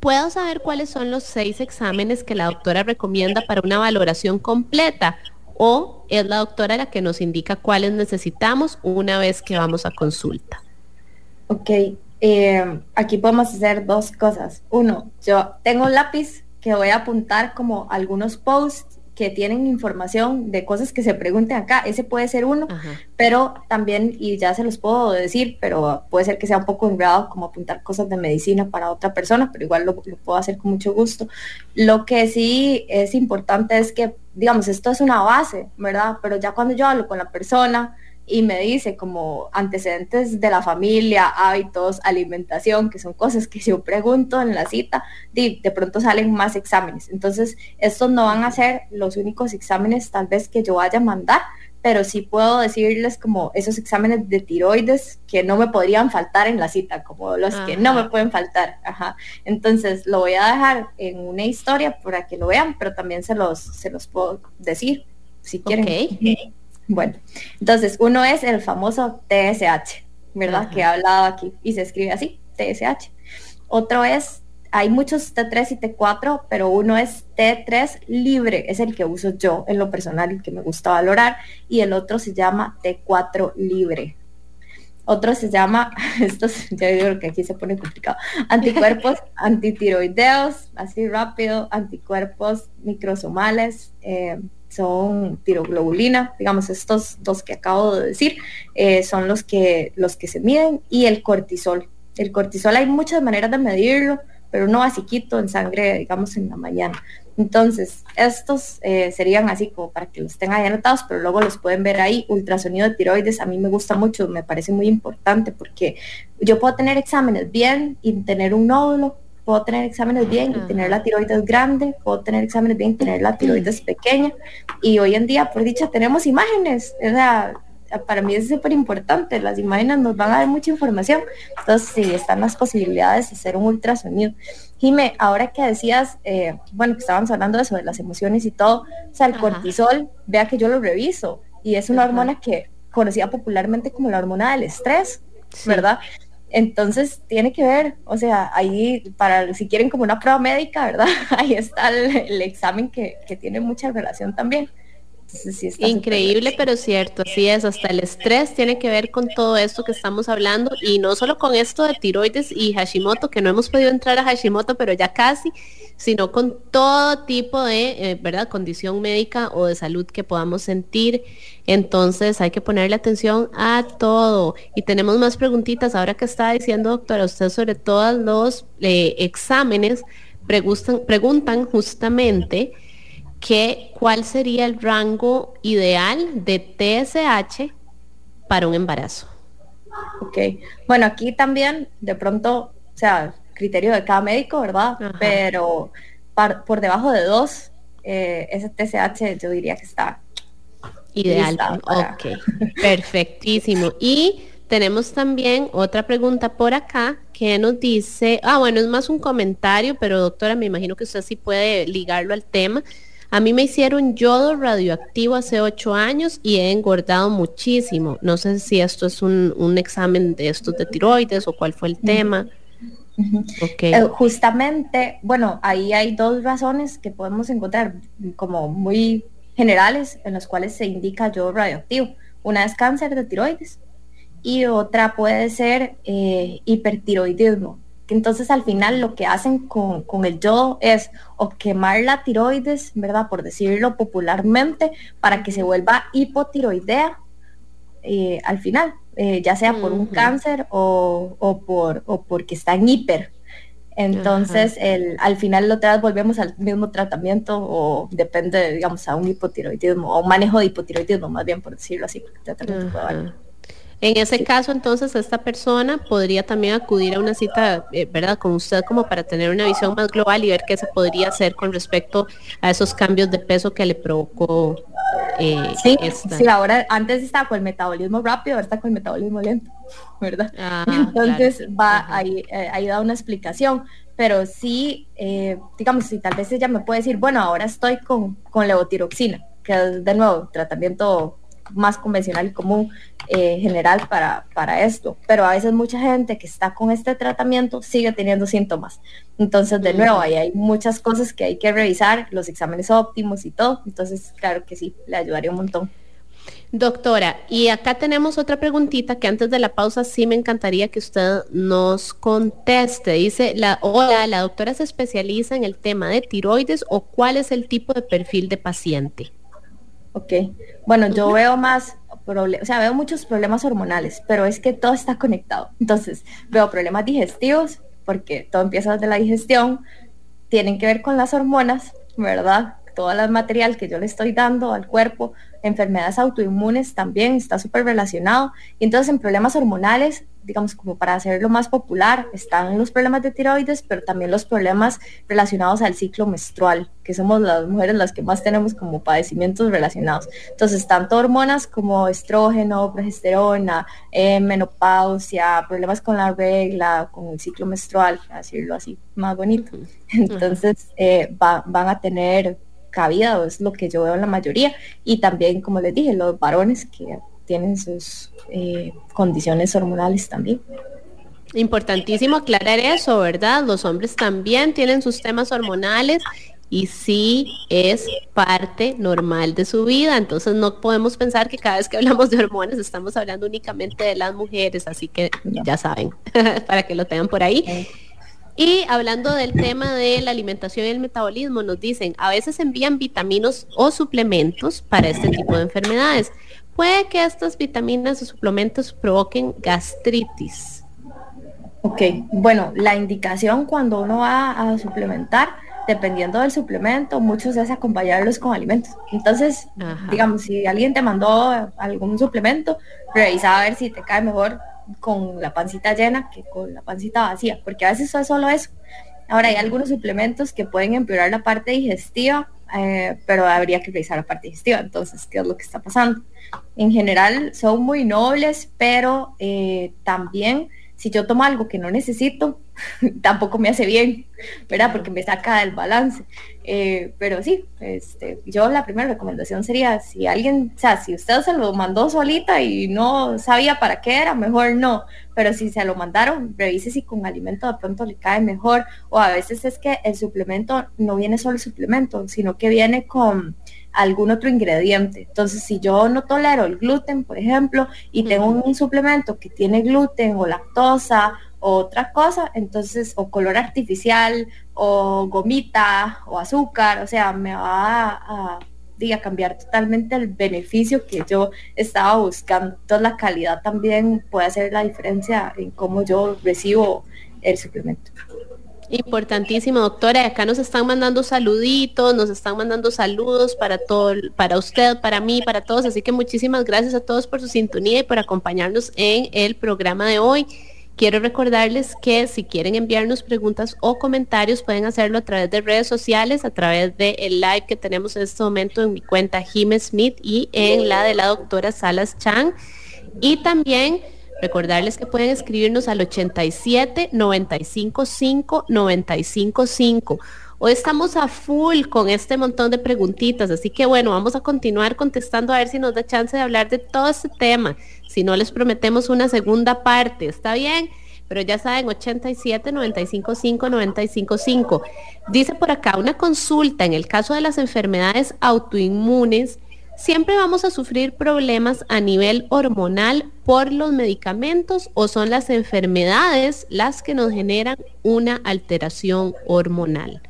¿puedo saber cuáles son los seis exámenes que la doctora recomienda para una valoración completa? ¿O es la doctora la que nos indica cuáles necesitamos una vez que vamos a consulta? Ok, eh, aquí podemos hacer dos cosas. Uno, yo tengo un lápiz que voy a apuntar como algunos posts que tienen información de cosas que se pregunten acá. Ese puede ser uno, pero también, y ya se los puedo decir, pero puede ser que sea un poco enredado como apuntar cosas de medicina para otra persona, pero igual lo, lo puedo hacer con mucho gusto. Lo que sí es importante es que, digamos, esto es una base, ¿verdad? Pero ya cuando yo hablo con la persona, y me dice como antecedentes de la familia, hábitos, alimentación, que son cosas que yo pregunto en la cita, de, de pronto salen más exámenes. Entonces, estos no van a ser los únicos exámenes tal vez que yo vaya a mandar, pero sí puedo decirles como esos exámenes de tiroides que no me podrían faltar en la cita, como los que no me pueden faltar. Ajá. Entonces lo voy a dejar en una historia para que lo vean, pero también se los, se los puedo decir si quieren. Okay. Bueno, entonces uno es el famoso TSH, ¿verdad? Que he hablado aquí y se escribe así, TSH. Otro es, hay muchos T3 y T4, pero uno es T3 libre, es el que uso yo en lo personal y que me gusta valorar, y el otro se llama T4 libre. Otro se llama, estos ya digo que aquí se pone complicado, anticuerpos antitiroideos, así rápido, anticuerpos microsomales, eh, son tiroglobulina, digamos, estos dos que acabo de decir, eh, son los que, los que se miden, y el cortisol. El cortisol hay muchas maneras de medirlo, pero uno basiquito en sangre, digamos, en la mañana. Entonces, estos eh, serían así como para que los tengan ahí anotados, pero luego los pueden ver ahí. Ultrasonido de tiroides a mí me gusta mucho, me parece muy importante porque yo puedo tener exámenes bien y tener un nódulo, puedo tener exámenes bien y tener la tiroides grande, puedo tener exámenes bien y tener la tiroides pequeña. Y hoy en día, por dicha, tenemos imágenes. O sea, para mí es súper importante. Las imágenes nos van a dar mucha información. Entonces, sí, están las posibilidades de hacer un ultrasonido. Jime, ahora que decías, eh, bueno, que estábamos hablando de eso, de las emociones y todo, o sea, el cortisol, vea que yo lo reviso y es una hormona que conocida popularmente como la hormona del estrés, ¿verdad? Entonces tiene que ver, o sea, ahí para si quieren como una prueba médica, ¿verdad? Ahí está el, examen que, que, tiene mucha relación también. Increíble, pero cierto, así es, hasta el estrés tiene que ver con todo esto que estamos hablando y no solo con esto de tiroides y Hashimoto, que no hemos podido entrar a Hashimoto, pero ya casi, sino con todo tipo de, eh, ¿verdad?, condición médica o de salud que podamos sentir. Entonces hay que ponerle atención a todo. Y tenemos más preguntitas. Ahora que estaba diciendo, doctora, usted sobre todos los eh, exámenes preguntan, preguntan justamente que cuál sería el rango ideal de TSH para un embarazo. Ok, bueno, aquí también de pronto, o sea, criterio de cada médico, ¿verdad? Pero por debajo de dos, eh, ese TSH yo diría que está ideal. Ok, perfectísimo. Y tenemos también otra pregunta por acá que nos dice, ah, bueno, es más un comentario, pero doctora, me imagino que usted sí puede ligarlo al tema. A mí me hicieron yodo radioactivo hace ocho años y he engordado muchísimo. No sé si esto es un, examen de estos de tiroides o cuál fue el tema. Eh, justamente, bueno, ahí hay dos razones que podemos encontrar como muy generales en las cuales se indica yodo radioactivo. Una es cáncer de tiroides y otra puede ser eh, hipertiroidismo entonces al final lo que hacen con, el yodo es o quemar la tiroides, ¿verdad? Por decirlo popularmente, para que se vuelva hipotiroidea eh, al final, eh, ya sea por un cáncer o, por, o porque está en hiper. Entonces, el, al final lo volvemos al mismo tratamiento o depende, digamos, a un hipotiroidismo o manejo de hipotiroidismo, más bien por decirlo así. En ese caso, entonces, esta persona podría también acudir a una cita, eh, ¿verdad?, con usted como para tener una visión más global y ver qué se podría hacer con respecto a esos cambios de peso que le provocó. Eh, sí, sí, ahora antes estaba con el metabolismo rápido, ahora está con el metabolismo lento, ¿verdad? Ah, entonces va ahí, eh, ahí da una explicación, pero sí, digamos, si tal vez ella me puede decir, bueno, ahora estoy con, con levotiroxina, que es de nuevo tratamiento más convencional y común eh, general para, para esto. Pero a veces mucha gente que está con este tratamiento sigue teniendo síntomas. Entonces, de nuevo, ahí hay muchas cosas que hay que revisar, los exámenes óptimos y todo. Entonces, claro que sí, le ayudaría un montón. Doctora, y acá tenemos otra preguntita que antes de la pausa sí me encantaría que usted nos conteste. Dice, la, hola, ¿la doctora se especializa en el tema de tiroides o cuál es el tipo de perfil de paciente? Ok, bueno, yo veo más, o sea, veo muchos problemas hormonales, pero es que todo está conectado. Entonces, veo problemas digestivos, porque todo empieza desde la digestión, tienen que ver con las hormonas, ¿verdad? Todo el material que yo le estoy dando al cuerpo, enfermedades autoinmunes también está súper relacionado. Y entonces en problemas hormonales digamos, como para hacerlo más popular, están los problemas de tiroides, pero también los problemas relacionados al ciclo menstrual, que somos las mujeres las que más tenemos como padecimientos relacionados. Entonces, tanto hormonas como estrógeno, progesterona, eh, menopausia, problemas con la regla, con el ciclo menstrual, decirlo así, más bonito. Entonces, eh, van a tener cabida, es lo que yo veo en la mayoría, y también, como les dije, los varones que tienen sus eh, condiciones hormonales también. Importantísimo aclarar eso, ¿verdad? Los hombres también tienen sus temas hormonales y sí es parte normal de su vida. Entonces no podemos pensar que cada vez que hablamos de hormonas estamos hablando únicamente de las mujeres, así que ya saben, para que lo tengan por ahí. Y hablando del tema de la alimentación y el metabolismo, nos dicen, a veces envían vitaminos o suplementos para este tipo de enfermedades puede que estas vitaminas o suplementos provoquen gastritis. Ok, bueno, la indicación cuando uno va a suplementar, dependiendo del suplemento, muchos es acompañarlos con alimentos. Entonces, digamos, si alguien te mandó algún suplemento, revisa a ver si te cae mejor con la pancita llena que con la pancita vacía, porque a veces es solo eso. Ahora hay algunos suplementos que pueden empeorar la parte digestiva, eh, pero habría que revisar la parte digestiva. Entonces, ¿qué es lo que está pasando? en general son muy nobles, pero eh, también si yo tomo algo que no necesito, tampoco me hace bien, ¿verdad? Porque me saca del balance. Eh, pero sí, este, yo la primera recomendación sería, si alguien, o sea, si usted se lo mandó solita y no sabía para qué era, mejor no. Pero si se lo mandaron, revise si con alimento de pronto le cae mejor. O a veces es que el suplemento no viene solo el suplemento, sino que viene con algún otro ingrediente. Entonces, si yo no tolero el gluten, por ejemplo, y tengo un suplemento que tiene gluten o lactosa o otra cosa, entonces, o color artificial, o gomita, o azúcar, o sea, me va a, cambiar totalmente el beneficio que yo estaba buscando. Entonces, la calidad también puede hacer la diferencia en cómo yo recibo el suplemento. Importantísimo, doctora. Acá nos están mandando saluditos, nos están mandando saludos para todo, para usted, para mí, para todos. Así que muchísimas gracias a todos por su sintonía y por acompañarnos en el programa de hoy. Quiero recordarles que si quieren enviarnos preguntas o comentarios pueden hacerlo a través de redes sociales, a través del live que tenemos en este momento en mi cuenta Jim Smith y en la de la doctora Salas Chang. Y también Recordarles que pueden escribirnos al 87 95 5 95 5. Hoy estamos a full con este montón de preguntitas, así que bueno, vamos a continuar contestando a ver si nos da chance de hablar de todo este tema. Si no, les prometemos una segunda parte, ¿está bien? Pero ya saben, 87 95 5 95 5. Dice por acá, una consulta en el caso de las enfermedades autoinmunes siempre vamos a sufrir problemas a nivel hormonal por los medicamentos o son las enfermedades las que nos generan una alteración hormonal?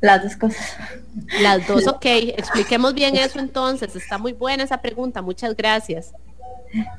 Las dos cosas. Las dos, ok. Expliquemos bien eso entonces. Está muy buena esa pregunta. Muchas gracias.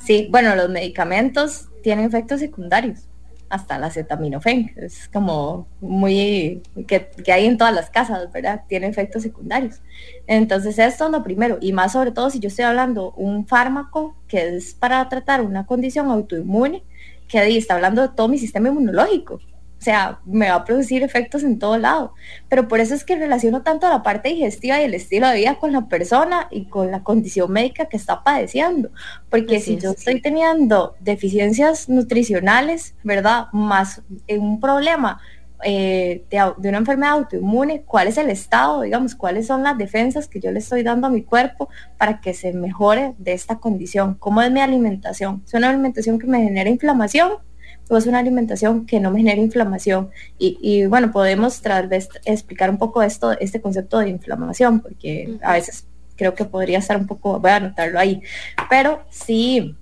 Sí, bueno, los medicamentos tienen efectos secundarios. Hasta la acetaminofén. Es como muy que, hay en todas las casas, ¿verdad? Tiene efectos secundarios. Entonces esto es lo primero. Y más sobre todo si yo estoy hablando un fármaco que es para tratar una condición autoinmune, que está hablando de todo mi sistema inmunológico. O sea, me va a producir efectos en todo lado. Pero por eso es que relaciono tanto la parte digestiva y el estilo de vida con la persona y con la condición médica que está padeciendo. Porque si yo estoy teniendo deficiencias nutricionales, ¿verdad? Más un problema eh, de, una enfermedad autoinmune, cuál es el estado, digamos, cuáles son las defensas que yo le estoy dando a mi cuerpo para que se mejore de esta condición, cómo es mi alimentación. ¿Es una alimentación que me genera inflamación o es una alimentación que no me genera inflamación. Y, bueno, podemos tal vez explicar un poco esto, este concepto de inflamación, porque a veces creo que podría estar un poco, voy a anotarlo ahí, pero sí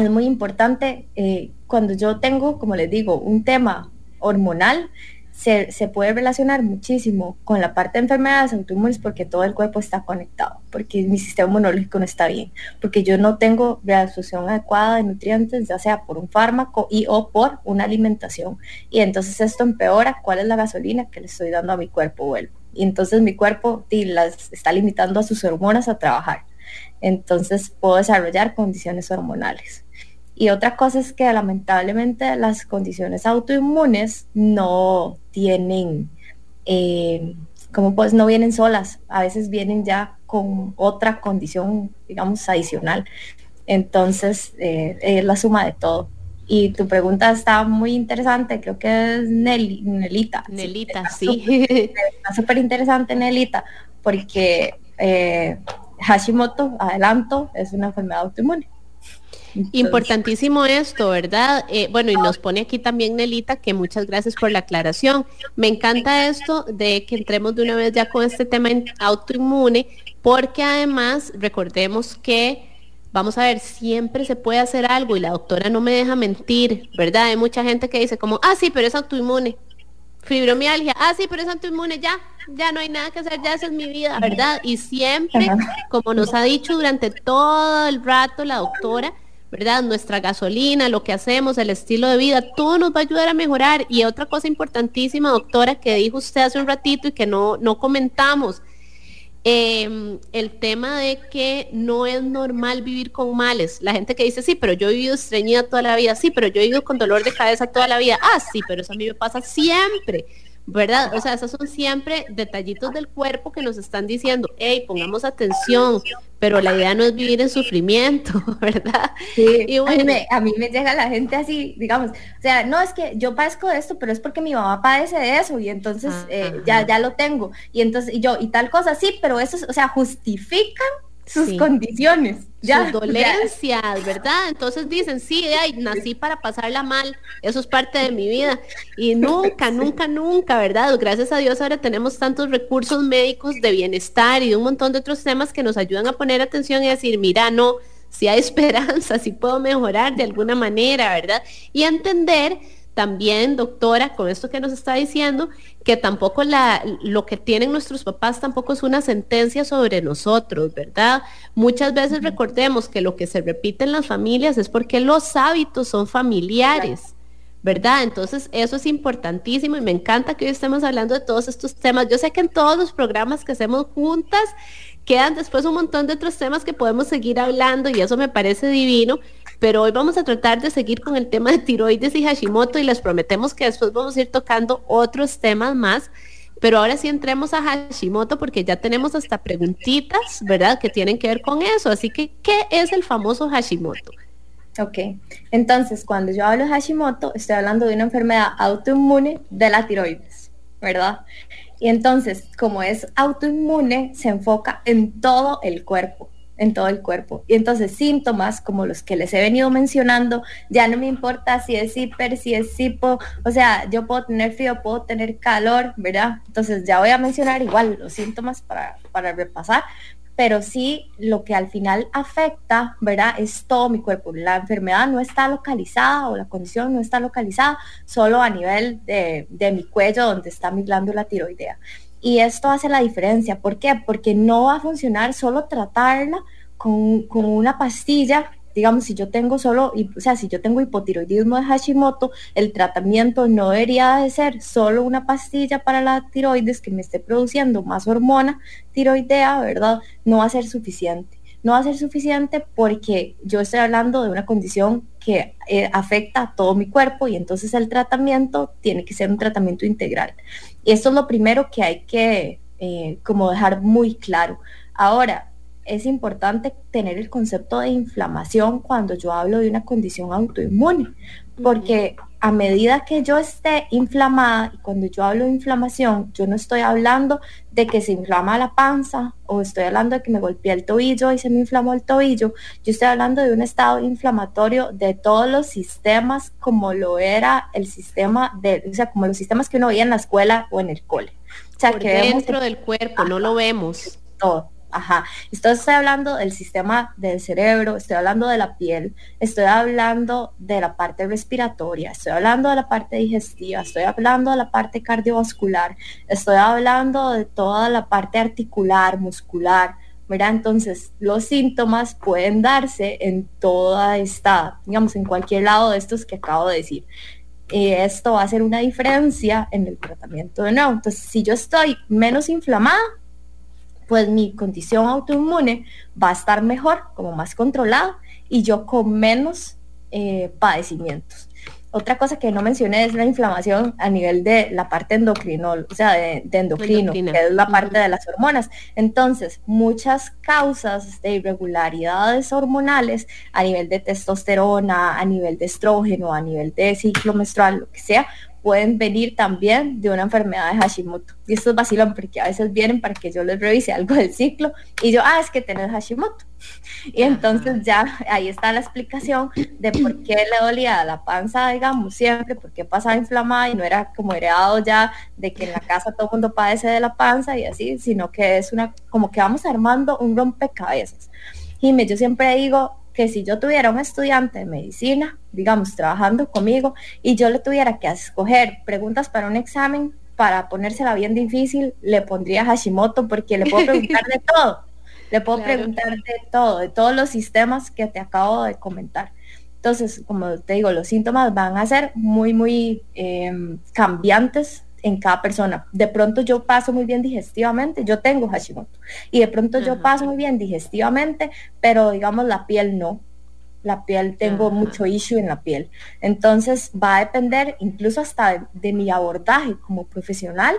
es muy importante eh, cuando yo tengo, como les digo, un tema hormonal, se, puede relacionar muchísimo con la parte de enfermedades autoinmunes porque todo el cuerpo está conectado, porque mi sistema inmunológico no está bien, porque yo no tengo reabsorción adecuada de nutrientes, ya sea por un fármaco y o por una alimentación. Y entonces esto empeora cuál es la gasolina que le estoy dando a mi cuerpo vuelvo. Y entonces mi cuerpo las está limitando a sus hormonas a trabajar. Entonces puedo desarrollar condiciones hormonales. Y otra cosa es que lamentablemente las condiciones autoinmunes no tienen, eh, como pues no vienen solas, a veces vienen ya con otra condición, digamos, adicional. Entonces, eh, es la suma de todo. Y tu pregunta está muy interesante, creo que es Nelly, Nelita. Nelita, sí. Está súper interesante, Nelita, porque eh, Hashimoto, adelanto, es una enfermedad autoinmune. Importantísimo esto, ¿verdad? Eh, bueno, y nos pone aquí también Nelita que muchas gracias por la aclaración. Me encanta esto de que entremos de una vez ya con este tema autoinmune, porque además recordemos que, vamos a ver, siempre se puede hacer algo y la doctora no me deja mentir, ¿verdad? Hay mucha gente que dice como, ah, sí, pero es autoinmune. Fibromialgia, ah, sí, pero es autoinmune, ya, ya no hay nada que hacer, ya esa es mi vida, ¿verdad? Y siempre, como nos ha dicho durante todo el rato la doctora, ¿verdad? Nuestra gasolina, lo que hacemos, el estilo de vida, todo nos va a ayudar a mejorar. Y otra cosa importantísima, doctora, que dijo usted hace un ratito y que no, no comentamos, em, el tema de que no es normal vivir con males. La gente que dice, sí, pero yo he vivido estreñida toda la vida, sí, pero yo he vivido con dolor de cabeza toda la vida, ah, sí, pero eso a mí me pasa siempre. ¿Verdad? O sea, esos son siempre detallitos del cuerpo que nos están diciendo, hey, pongamos atención, pero la idea no es vivir en sufrimiento, ¿verdad? Sí, y a, mí me, llega la gente así, digamos, o sea, no es que yo padezco de esto, pero es porque mi mamá padece de eso y entonces eh, ya, ya lo tengo. Y entonces, y yo, y tal cosa, sí, pero eso, o sea, justifican sus condiciones. Ya, sus dolencias, ¿verdad? Entonces dicen, sí, ay, nací para pasarla mal, eso es parte de mi vida. Y nunca, nunca, nunca, ¿verdad? Gracias a Dios ahora tenemos tantos recursos médicos de bienestar y un montón de otros temas que nos ayudan a poner atención y decir, mira, no, si hay esperanza, si puedo mejorar de alguna manera, ¿verdad? Y entender también, doctora, con esto que nos está diciendo, que tampoco la, lo que tienen nuestros papás tampoco es una sentencia sobre nosotros, ¿verdad? Muchas veces recordemos que lo que se repite en las familias es porque los hábitos son familiares. ¿Verdad? Entonces eso es importantísimo y me encanta que hoy estemos hablando de todos estos temas. Yo sé que en todos los programas que hacemos juntas quedan después un montón de otros temas que podemos seguir hablando y eso me parece divino, pero hoy vamos a tratar de seguir con el tema de tiroides y Hashimoto y les prometemos que después vamos a ir tocando otros temas más. Pero ahora sí entremos a Hashimoto porque ya tenemos hasta preguntitas, ¿verdad? Que tienen que ver con eso. Así que, ¿qué es el famoso Hashimoto? Ok, entonces cuando yo hablo de Hashimoto, estoy hablando de una enfermedad autoinmune de la tiroides, ¿verdad? Y entonces, como es autoinmune, se enfoca en todo el cuerpo en todo el cuerpo. Y entonces síntomas como los que les he venido mencionando, ya no me importa si es hiper, si es hipo, o sea, yo puedo tener frío, puedo tener calor, ¿verdad? Entonces ya voy a mencionar igual los síntomas para, para repasar, pero sí lo que al final afecta, ¿verdad? Es todo mi cuerpo. La enfermedad no está localizada o la condición no está localizada solo a nivel de, de mi cuello donde está mi glándula tiroidea. Y esto hace la diferencia. ¿Por qué? Porque no va a funcionar solo tratarla con, una pastilla digamos, si yo tengo solo, o sea, si yo tengo hipotiroidismo de Hashimoto, el tratamiento no debería de ser solo una pastilla para la tiroides que me esté produciendo más hormona tiroidea, ¿verdad? No va a ser suficiente. No va a ser suficiente porque yo estoy hablando de una condición que eh, afecta a todo mi cuerpo y entonces el tratamiento tiene que ser un tratamiento integral. Y esto es lo primero que hay que eh, como dejar muy claro. Ahora, es importante tener el concepto de inflamación cuando yo hablo de una condición autoinmune, porque a medida que yo esté inflamada, y cuando yo hablo de inflamación, yo no estoy hablando de que se inflama la panza o estoy hablando de que me golpeé el tobillo y se me inflamó el tobillo, yo estoy hablando de un estado inflamatorio de todos los sistemas como lo era el sistema de, o sea, como los sistemas que uno veía en la escuela o en el cole. O sea, que dentro del cuerpo, no lo vemos. Todo Ajá. Entonces estoy hablando del sistema del cerebro, estoy hablando de la piel, estoy hablando de la parte respiratoria, estoy hablando de la parte digestiva, estoy hablando de la parte cardiovascular, estoy hablando de toda la parte articular, muscular. Mira, entonces los síntomas pueden darse en toda esta, digamos, en cualquier lado de estos que acabo de decir. Y esto va a hacer una diferencia en el tratamiento de nuevo. Entonces, si yo estoy menos inflamada, pues mi condición autoinmune va a estar mejor, como más controlada, y yo con menos eh, padecimientos. Otra cosa que no mencioné es la inflamación a nivel de la parte endocrinol, o sea, de, endocrino, que es la parte de las hormonas. Entonces, muchas causas de irregularidades hormonales a nivel de testosterona, a nivel de estrógeno, a nivel de ciclo menstrual, lo que sea, pueden venir también de una enfermedad de Hashimoto. Y esto es vacilón porque a veces vienen para que yo les revise algo del ciclo y yo, ah, es que tenés Hashimoto. Y entonces ya ahí está la explicación de por qué le dolía la panza, digamos, siempre, por qué pasaba inflamada y no era como heredado ya de que en la casa todo el mundo padece de la panza y así, sino que es una, como que vamos armando un rompecabezas. Y me, yo siempre digo, que si yo tuviera un estudiante de medicina, digamos, trabajando conmigo, y yo le tuviera que escoger preguntas para un examen, para ponérsela bien difícil, le pondría Hashimoto porque le puedo preguntar de todo. Le puedo preguntar de todo, de todos los sistemas que te acabo de comentar. Entonces, como te digo, los síntomas van a ser muy, muy em, cambiantes en cada persona. De pronto yo paso muy bien digestivamente, yo tengo Hashimoto, y de pronto yo paso muy bien digestivamente, pero digamos la piel no. La piel, tengo mucho issue en la piel. Entonces va a depender incluso hasta de, mi abordaje como profesional.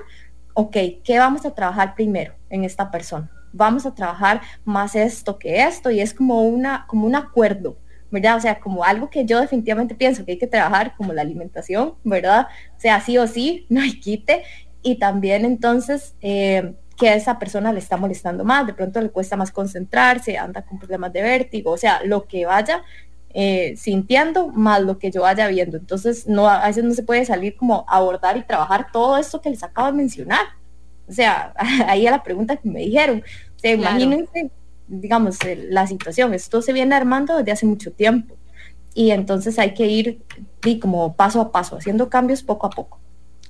Ok, ¿qué vamos a trabajar primero en esta persona? Vamos a trabajar más esto que esto y es como, una, como un acuerdo ¿verdad? O sea, como algo que yo definitivamente pienso que hay que trabajar, como la alimentación, ¿verdad? O sea, sí o sí, no hay quite. Y también entonces eh, que a esa persona le está molestando más, de pronto le cuesta más concentrarse, anda con problemas de vértigo, o sea, lo que vaya eh, sintiendo más lo que yo vaya viendo. Entonces, no, a veces no se puede salir como abordar y trabajar todo esto que les acabo de mencionar. O sea, ahí a la pregunta que me dijeron. O sea, imagínense digamos, la situación. Esto se viene armando desde hace mucho tiempo y entonces hay que ir y como paso a paso, haciendo cambios poco a poco.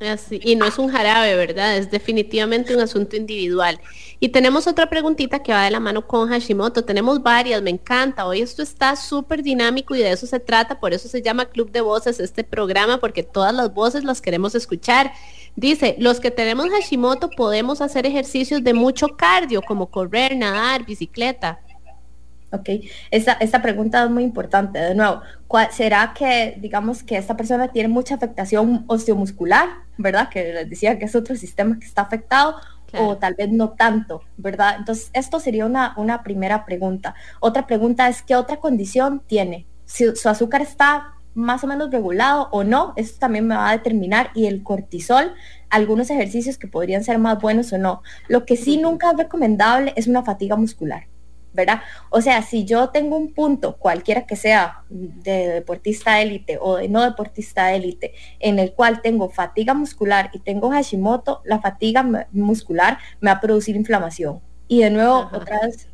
Así, y no es un jarabe, ¿verdad? Es definitivamente un asunto individual. Y tenemos otra preguntita que va de la mano con Hashimoto. Tenemos varias, me encanta. Hoy esto está súper dinámico y de eso se trata. Por eso se llama Club de Voces este programa, porque todas las voces las queremos escuchar. Dice, los que tenemos Hashimoto podemos hacer ejercicios de mucho cardio, como correr, nadar, bicicleta. Ok, esta, esta pregunta es muy importante. De nuevo, ¿cuál, ¿será que, digamos, que esta persona tiene mucha afectación osteomuscular, verdad? Que les decía que es otro sistema que está afectado, o tal vez no tanto, ¿verdad? Entonces, esto sería una, una primera pregunta. Otra pregunta es, ¿qué otra condición tiene? Si su azúcar está más o menos regulado o no, eso también me va a determinar y el cortisol, algunos ejercicios que podrían ser más buenos o no. Lo que sí nunca es recomendable es una fatiga muscular. ¿Verdad? O sea, si yo tengo un punto, cualquiera que sea de deportista élite o de no deportista élite, en el cual tengo fatiga muscular y tengo Hashimoto, la fatiga muscular me va a producir inflamación. Y de nuevo, otra vez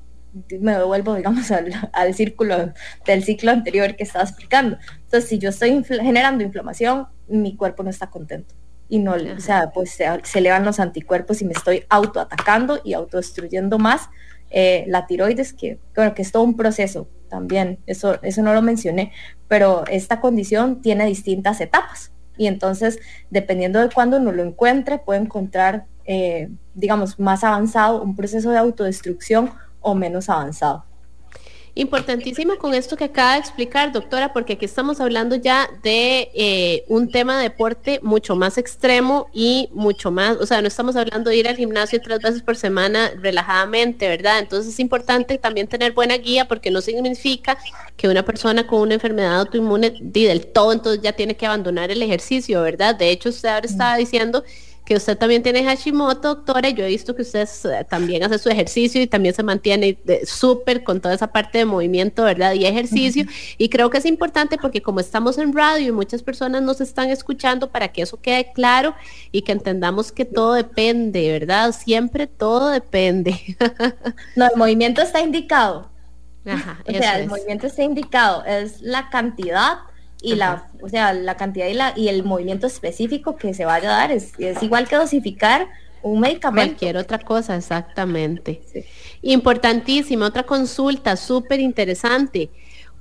me devuelvo, digamos, al, círculo del ciclo anterior que estaba explicando. Entonces, si yo estoy generando inflamación, mi cuerpo no está contento. Y no, o sea, pues se, se, elevan los anticuerpos y me estoy autoatacando y autodestruyendo más eh, la tiroides, que, bueno, que es todo un proceso también, eso, eso no lo mencioné, pero esta condición tiene distintas etapas y entonces dependiendo de cuándo uno lo encuentre puede encontrar, eh, digamos, más avanzado un proceso de autodestrucción o menos avanzado. Importantísimo con esto que acaba de explicar, doctora, porque aquí estamos hablando ya de eh, un tema de deporte mucho más extremo y mucho más, o sea, no estamos hablando de ir al gimnasio tres veces por semana relajadamente, ¿verdad? Entonces es importante también tener buena guía porque no significa que una persona con una enfermedad autoinmune del todo entonces ya tiene que abandonar el ejercicio, ¿verdad? De hecho, usted ahora estaba diciendo que usted también tiene Hashimoto, doctora, yo he visto que usted eh, también hace su ejercicio y también se mantiene súper con toda esa parte de movimiento, ¿verdad? Y ejercicio. Y creo que es importante porque como estamos en radio y muchas personas nos están escuchando para que eso quede claro y que entendamos que todo depende, ¿verdad? Siempre todo depende. no, el movimiento está indicado. Ajá, o sea, el movimiento está indicado, es la cantidad y la, o sea, la cantidad y, la, y el movimiento específico que se vaya a dar es, es igual que dosificar un medicamento. Cualquier otra cosa, exactamente. Importantísima, otra consulta súper interesante.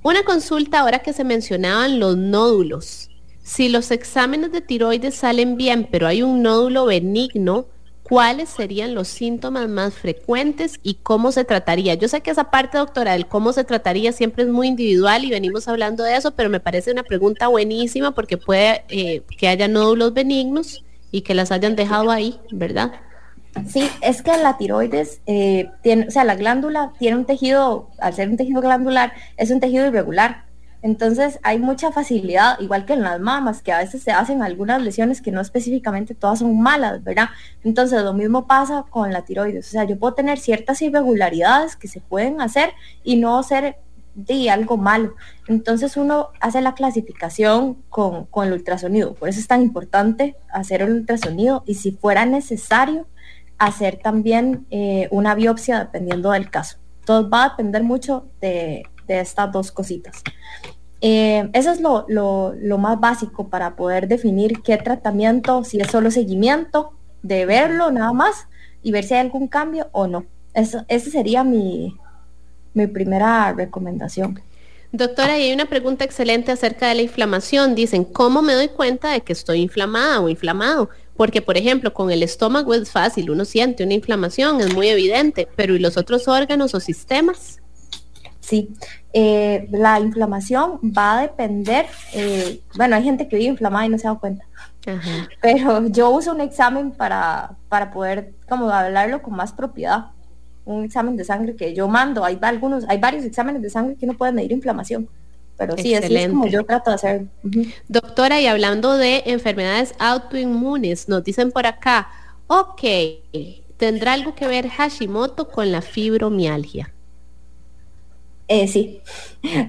Una consulta ahora que se mencionaban los nódulos. Si los exámenes de tiroides salen bien, pero hay un nódulo benigno, cuáles serían los síntomas más frecuentes y cómo se trataría. Yo sé que esa parte, doctora, del cómo se trataría siempre es muy individual y venimos hablando de eso, pero me parece una pregunta buenísima porque puede eh, que haya nódulos benignos y que las hayan dejado ahí, ¿verdad? Sí, es que la tiroides eh, tiene, o sea, la glándula tiene un tejido, al ser un tejido glandular, es un tejido irregular. Entonces hay mucha facilidad, igual que en las mamas, que a veces se hacen algunas lesiones que no específicamente todas son malas, ¿verdad? Entonces lo mismo pasa con la tiroides. O sea, yo puedo tener ciertas irregularidades que se pueden hacer y no ser de algo malo. Entonces uno hace la clasificación con, el ultrasonido. Por eso es tan importante hacer el ultrasonido y si fuera necesario hacer también eh, una biopsia dependiendo del caso. Todo va a depender mucho de, de estas dos cositas. Eh, eso es lo, más básico para poder definir qué tratamiento, si es solo seguimiento, de verlo nada más y ver si hay algún cambio o no. Eso, esa sería mi, mi primera recomendación. Doctora, y hay una pregunta excelente acerca de la inflamación. Dicen, ¿cómo me doy cuenta de que estoy inflamada o inflamado? Porque, por ejemplo, con el estómago es fácil, uno siente una inflamación, es muy evidente, pero ¿y los otros órganos o sistemas? Sí, eh, la inflamación va a depender, eh, bueno, hay gente que vive inflamada y no se da cuenta, pero yo uso un examen para, para poder como hablarlo con más propiedad, un examen de sangre que yo mando, hay algunos, hay varios exámenes de sangre que no pueden medir inflamación, pero sí, así es como yo trato de hacer. Doctora, y hablando de enfermedades autoinmunes, nos dicen por acá, ok, ¿tendrá algo que ver Hashimoto con la fibromialgia? Eh, sí,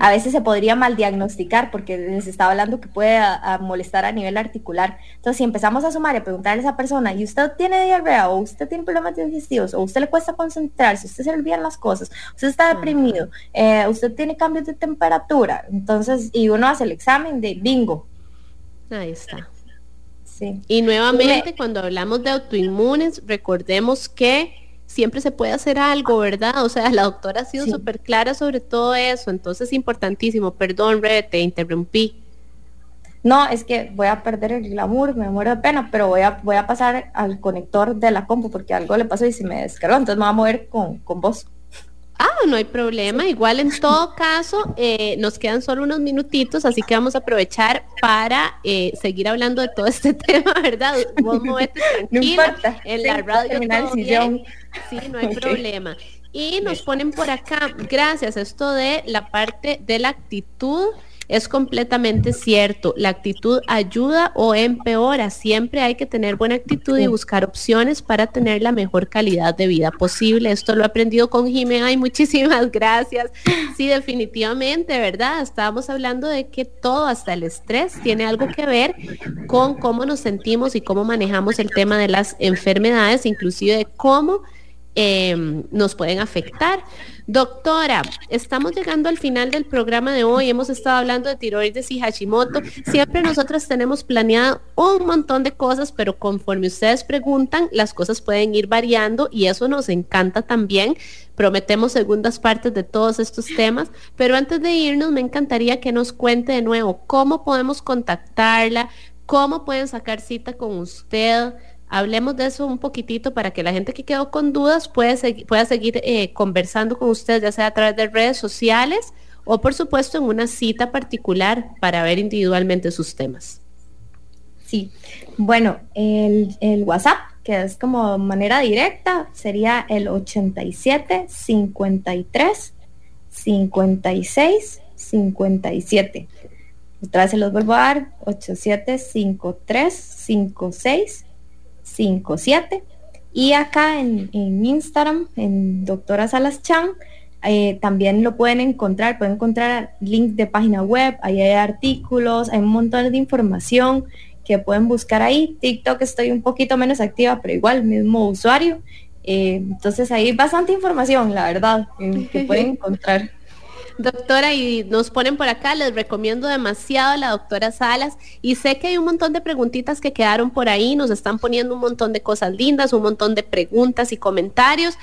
a veces se podría mal diagnosticar porque les estaba hablando que puede molestar a nivel articular. Entonces, si empezamos a sumar y a preguntarle a esa persona, ¿y usted tiene diarrea o usted tiene problemas digestivos o usted le cuesta concentrarse, usted se le olvidan las cosas, usted está deprimido, eh, usted tiene cambios de temperatura, entonces, y uno hace el examen de bingo. Ahí está. Sí. Y nuevamente, cuando hablamos de autoinmunes, recordemos que siempre se puede hacer algo, ¿verdad? O sea, la doctora ha sido súper clara sobre todo eso, entonces importantísimo. Perdón, Red, te interrumpí. No, es que voy a perder el glamour, me muero de pena, pero voy a, voy a pasar al conector de la compu porque algo le pasó y se me descargó, entonces me voy a mover con, con vos. Ah, no hay problema. Igual en todo caso, eh, nos quedan solo unos minutitos, así que vamos a aprovechar para eh, seguir hablando de todo este tema, ¿verdad? Vos movete tranquila en la radio. Sí, no hay problema. Y nos ponen por acá, gracias, esto de la parte de la actitud es completamente cierto. La actitud ayuda o empeora. Siempre hay que tener buena actitud y buscar opciones para tener la mejor calidad de vida posible. Esto lo he aprendido con Jimena y muchísimas gracias. Sí, definitivamente, ¿verdad? Estábamos hablando de que todo, hasta el estrés, tiene algo que ver con cómo nos sentimos y cómo manejamos el tema de las enfermedades, inclusive de cómo em, nos pueden afectar. Doctora, estamos llegando al final del programa de hoy. Hemos estado hablando de tiroides y Hashimoto. Siempre nosotros tenemos planeado un montón de cosas, pero conforme ustedes preguntan, las cosas pueden ir variando y eso nos encanta también. Prometemos segundas partes de todos estos temas, pero antes de irnos me encantaría que nos cuente de nuevo cómo podemos contactarla, cómo pueden sacar cita con usted Hablemos de eso un poquitito para que la gente que quedó con dudas pueda, pueda seguir eh, conversando con ustedes, ya sea a través de redes sociales o por supuesto en una cita particular para ver individualmente sus temas. Sí, bueno, el, WhatsApp, que es como manera directa, sería el 87 53 56 57. Otra vez se los vuelvo a dar, 87 53 56 57. Y acá en, Instagram, en doctora Salas Chan, eh, también lo pueden encontrar, pueden encontrar link de página web, ahí hay artículos, hay un montón de información que pueden buscar ahí. TikTok estoy un poquito menos activa, pero igual, mismo usuario. Eh, entonces ahí hay bastante información, la verdad, que pueden encontrar. Doctora, y nos ponen por acá, les recomiendo demasiado a la doctora Salas y sé que hay un montón de preguntitas que quedaron por ahí, nos están poniendo un montón de cosas lindas, un montón de preguntas y comentarios,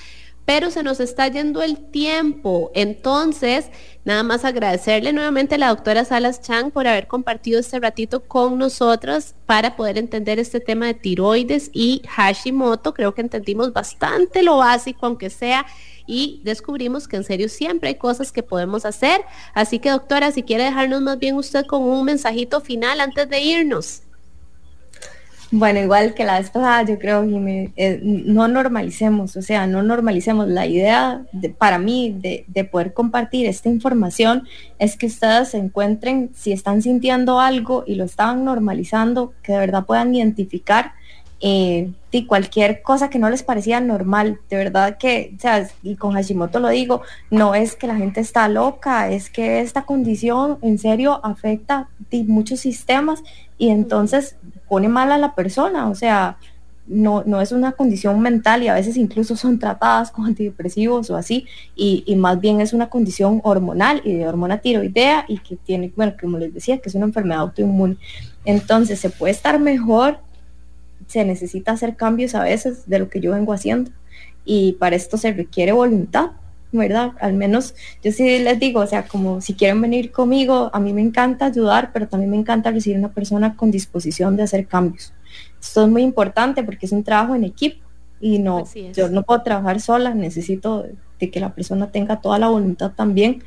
pero se nos está yendo el tiempo. Entonces, nada más agradecerle nuevamente a la doctora Salas Chang por haber compartido este ratito con nosotros para poder entender este tema de tiroides y Hashimoto. Creo que entendimos bastante lo básico, aunque sea y descubrimos que en serio siempre hay cosas que podemos hacer. Así que doctora, si quiere dejarnos más bien usted con un mensajito final antes de irnos. Bueno, igual que la vez pasada, yo creo que eh, no normalicemos, o sea, no normalicemos. La idea de, para mí de, de, poder compartir esta información es que ustedes se encuentren, si están sintiendo algo y lo estaban normalizando, que de verdad puedan identificar eh, y cualquier cosa que no les parecía normal. De verdad que, o sea, y con Hashimoto lo digo, no es que la gente está loca, es que esta condición en serio afecta muchos sistemas y entonces pone mal a la persona. O sea, no, no es una condición mental y a veces incluso son tratadas con antidepresivos o así, y, y, más bien es una condición hormonal y de hormona tiroidea y que tiene, bueno, como les decía, que es una enfermedad autoinmune. Entonces se puede estar mejor se necesita hacer cambios a veces de lo que yo vengo haciendo y para esto se requiere voluntad, ¿verdad? Al menos yo sí les digo, o sea, como si quieren venir conmigo, a mí me encanta ayudar, pero también me encanta recibir una persona con disposición de hacer cambios. Esto es muy importante porque es un trabajo en equipo y no, yo no puedo trabajar sola, necesito de que la persona tenga toda la voluntad también.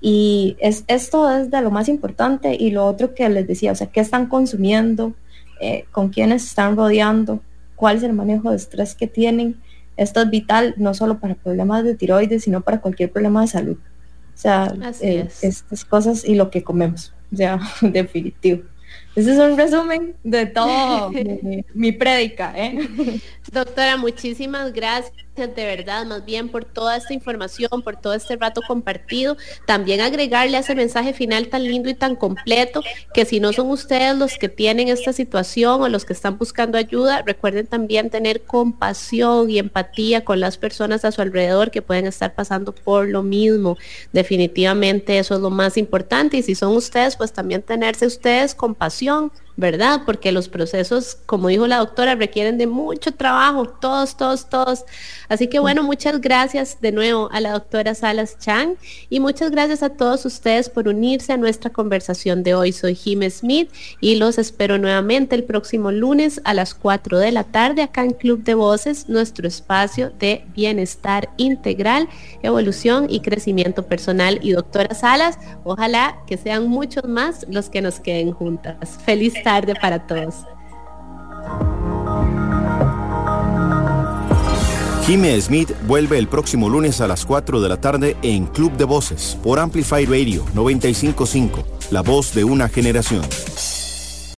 Y es, esto es de lo más importante y lo otro que les decía, o sea, qué están consumiendo, eh, con quiénes están rodeando, cuál es el manejo de estrés que tienen. Esto es vital no solo para problemas de tiroides, sino para cualquier problema de salud. O sea, eh, estas cosas y lo que comemos, o sea, definitivo. Ese es un resumen de todo mi, mi prédica. ¿eh? Doctora, muchísimas gracias de verdad, más bien por toda esta información, por todo este rato compartido. También agregarle a ese mensaje final tan lindo y tan completo que si no son ustedes los que tienen esta situación o los que están buscando ayuda, recuerden también tener compasión y empatía con las personas a su alrededor que pueden estar pasando por lo mismo. Definitivamente eso es lo más importante y si son ustedes, pues también tenerse ustedes compasión ¿verdad? Porque los procesos, como dijo la doctora, requieren de mucho trabajo, todos, todos, todos. Así que bueno, muchas gracias de nuevo a la doctora Salas Chang y muchas gracias a todos ustedes por unirse a nuestra conversación de hoy. Soy Jim Smith y los espero nuevamente el próximo lunes a las 4 de la tarde acá en Club de Voces, nuestro espacio de bienestar integral, evolución y crecimiento personal. Y doctora Salas, ojalá que sean muchos más los que nos queden juntas. Tarde para todos. Jimmy Smith vuelve el próximo lunes a las 4 de la tarde en Club de Voces por Amplify Radio 955, la voz de una generación.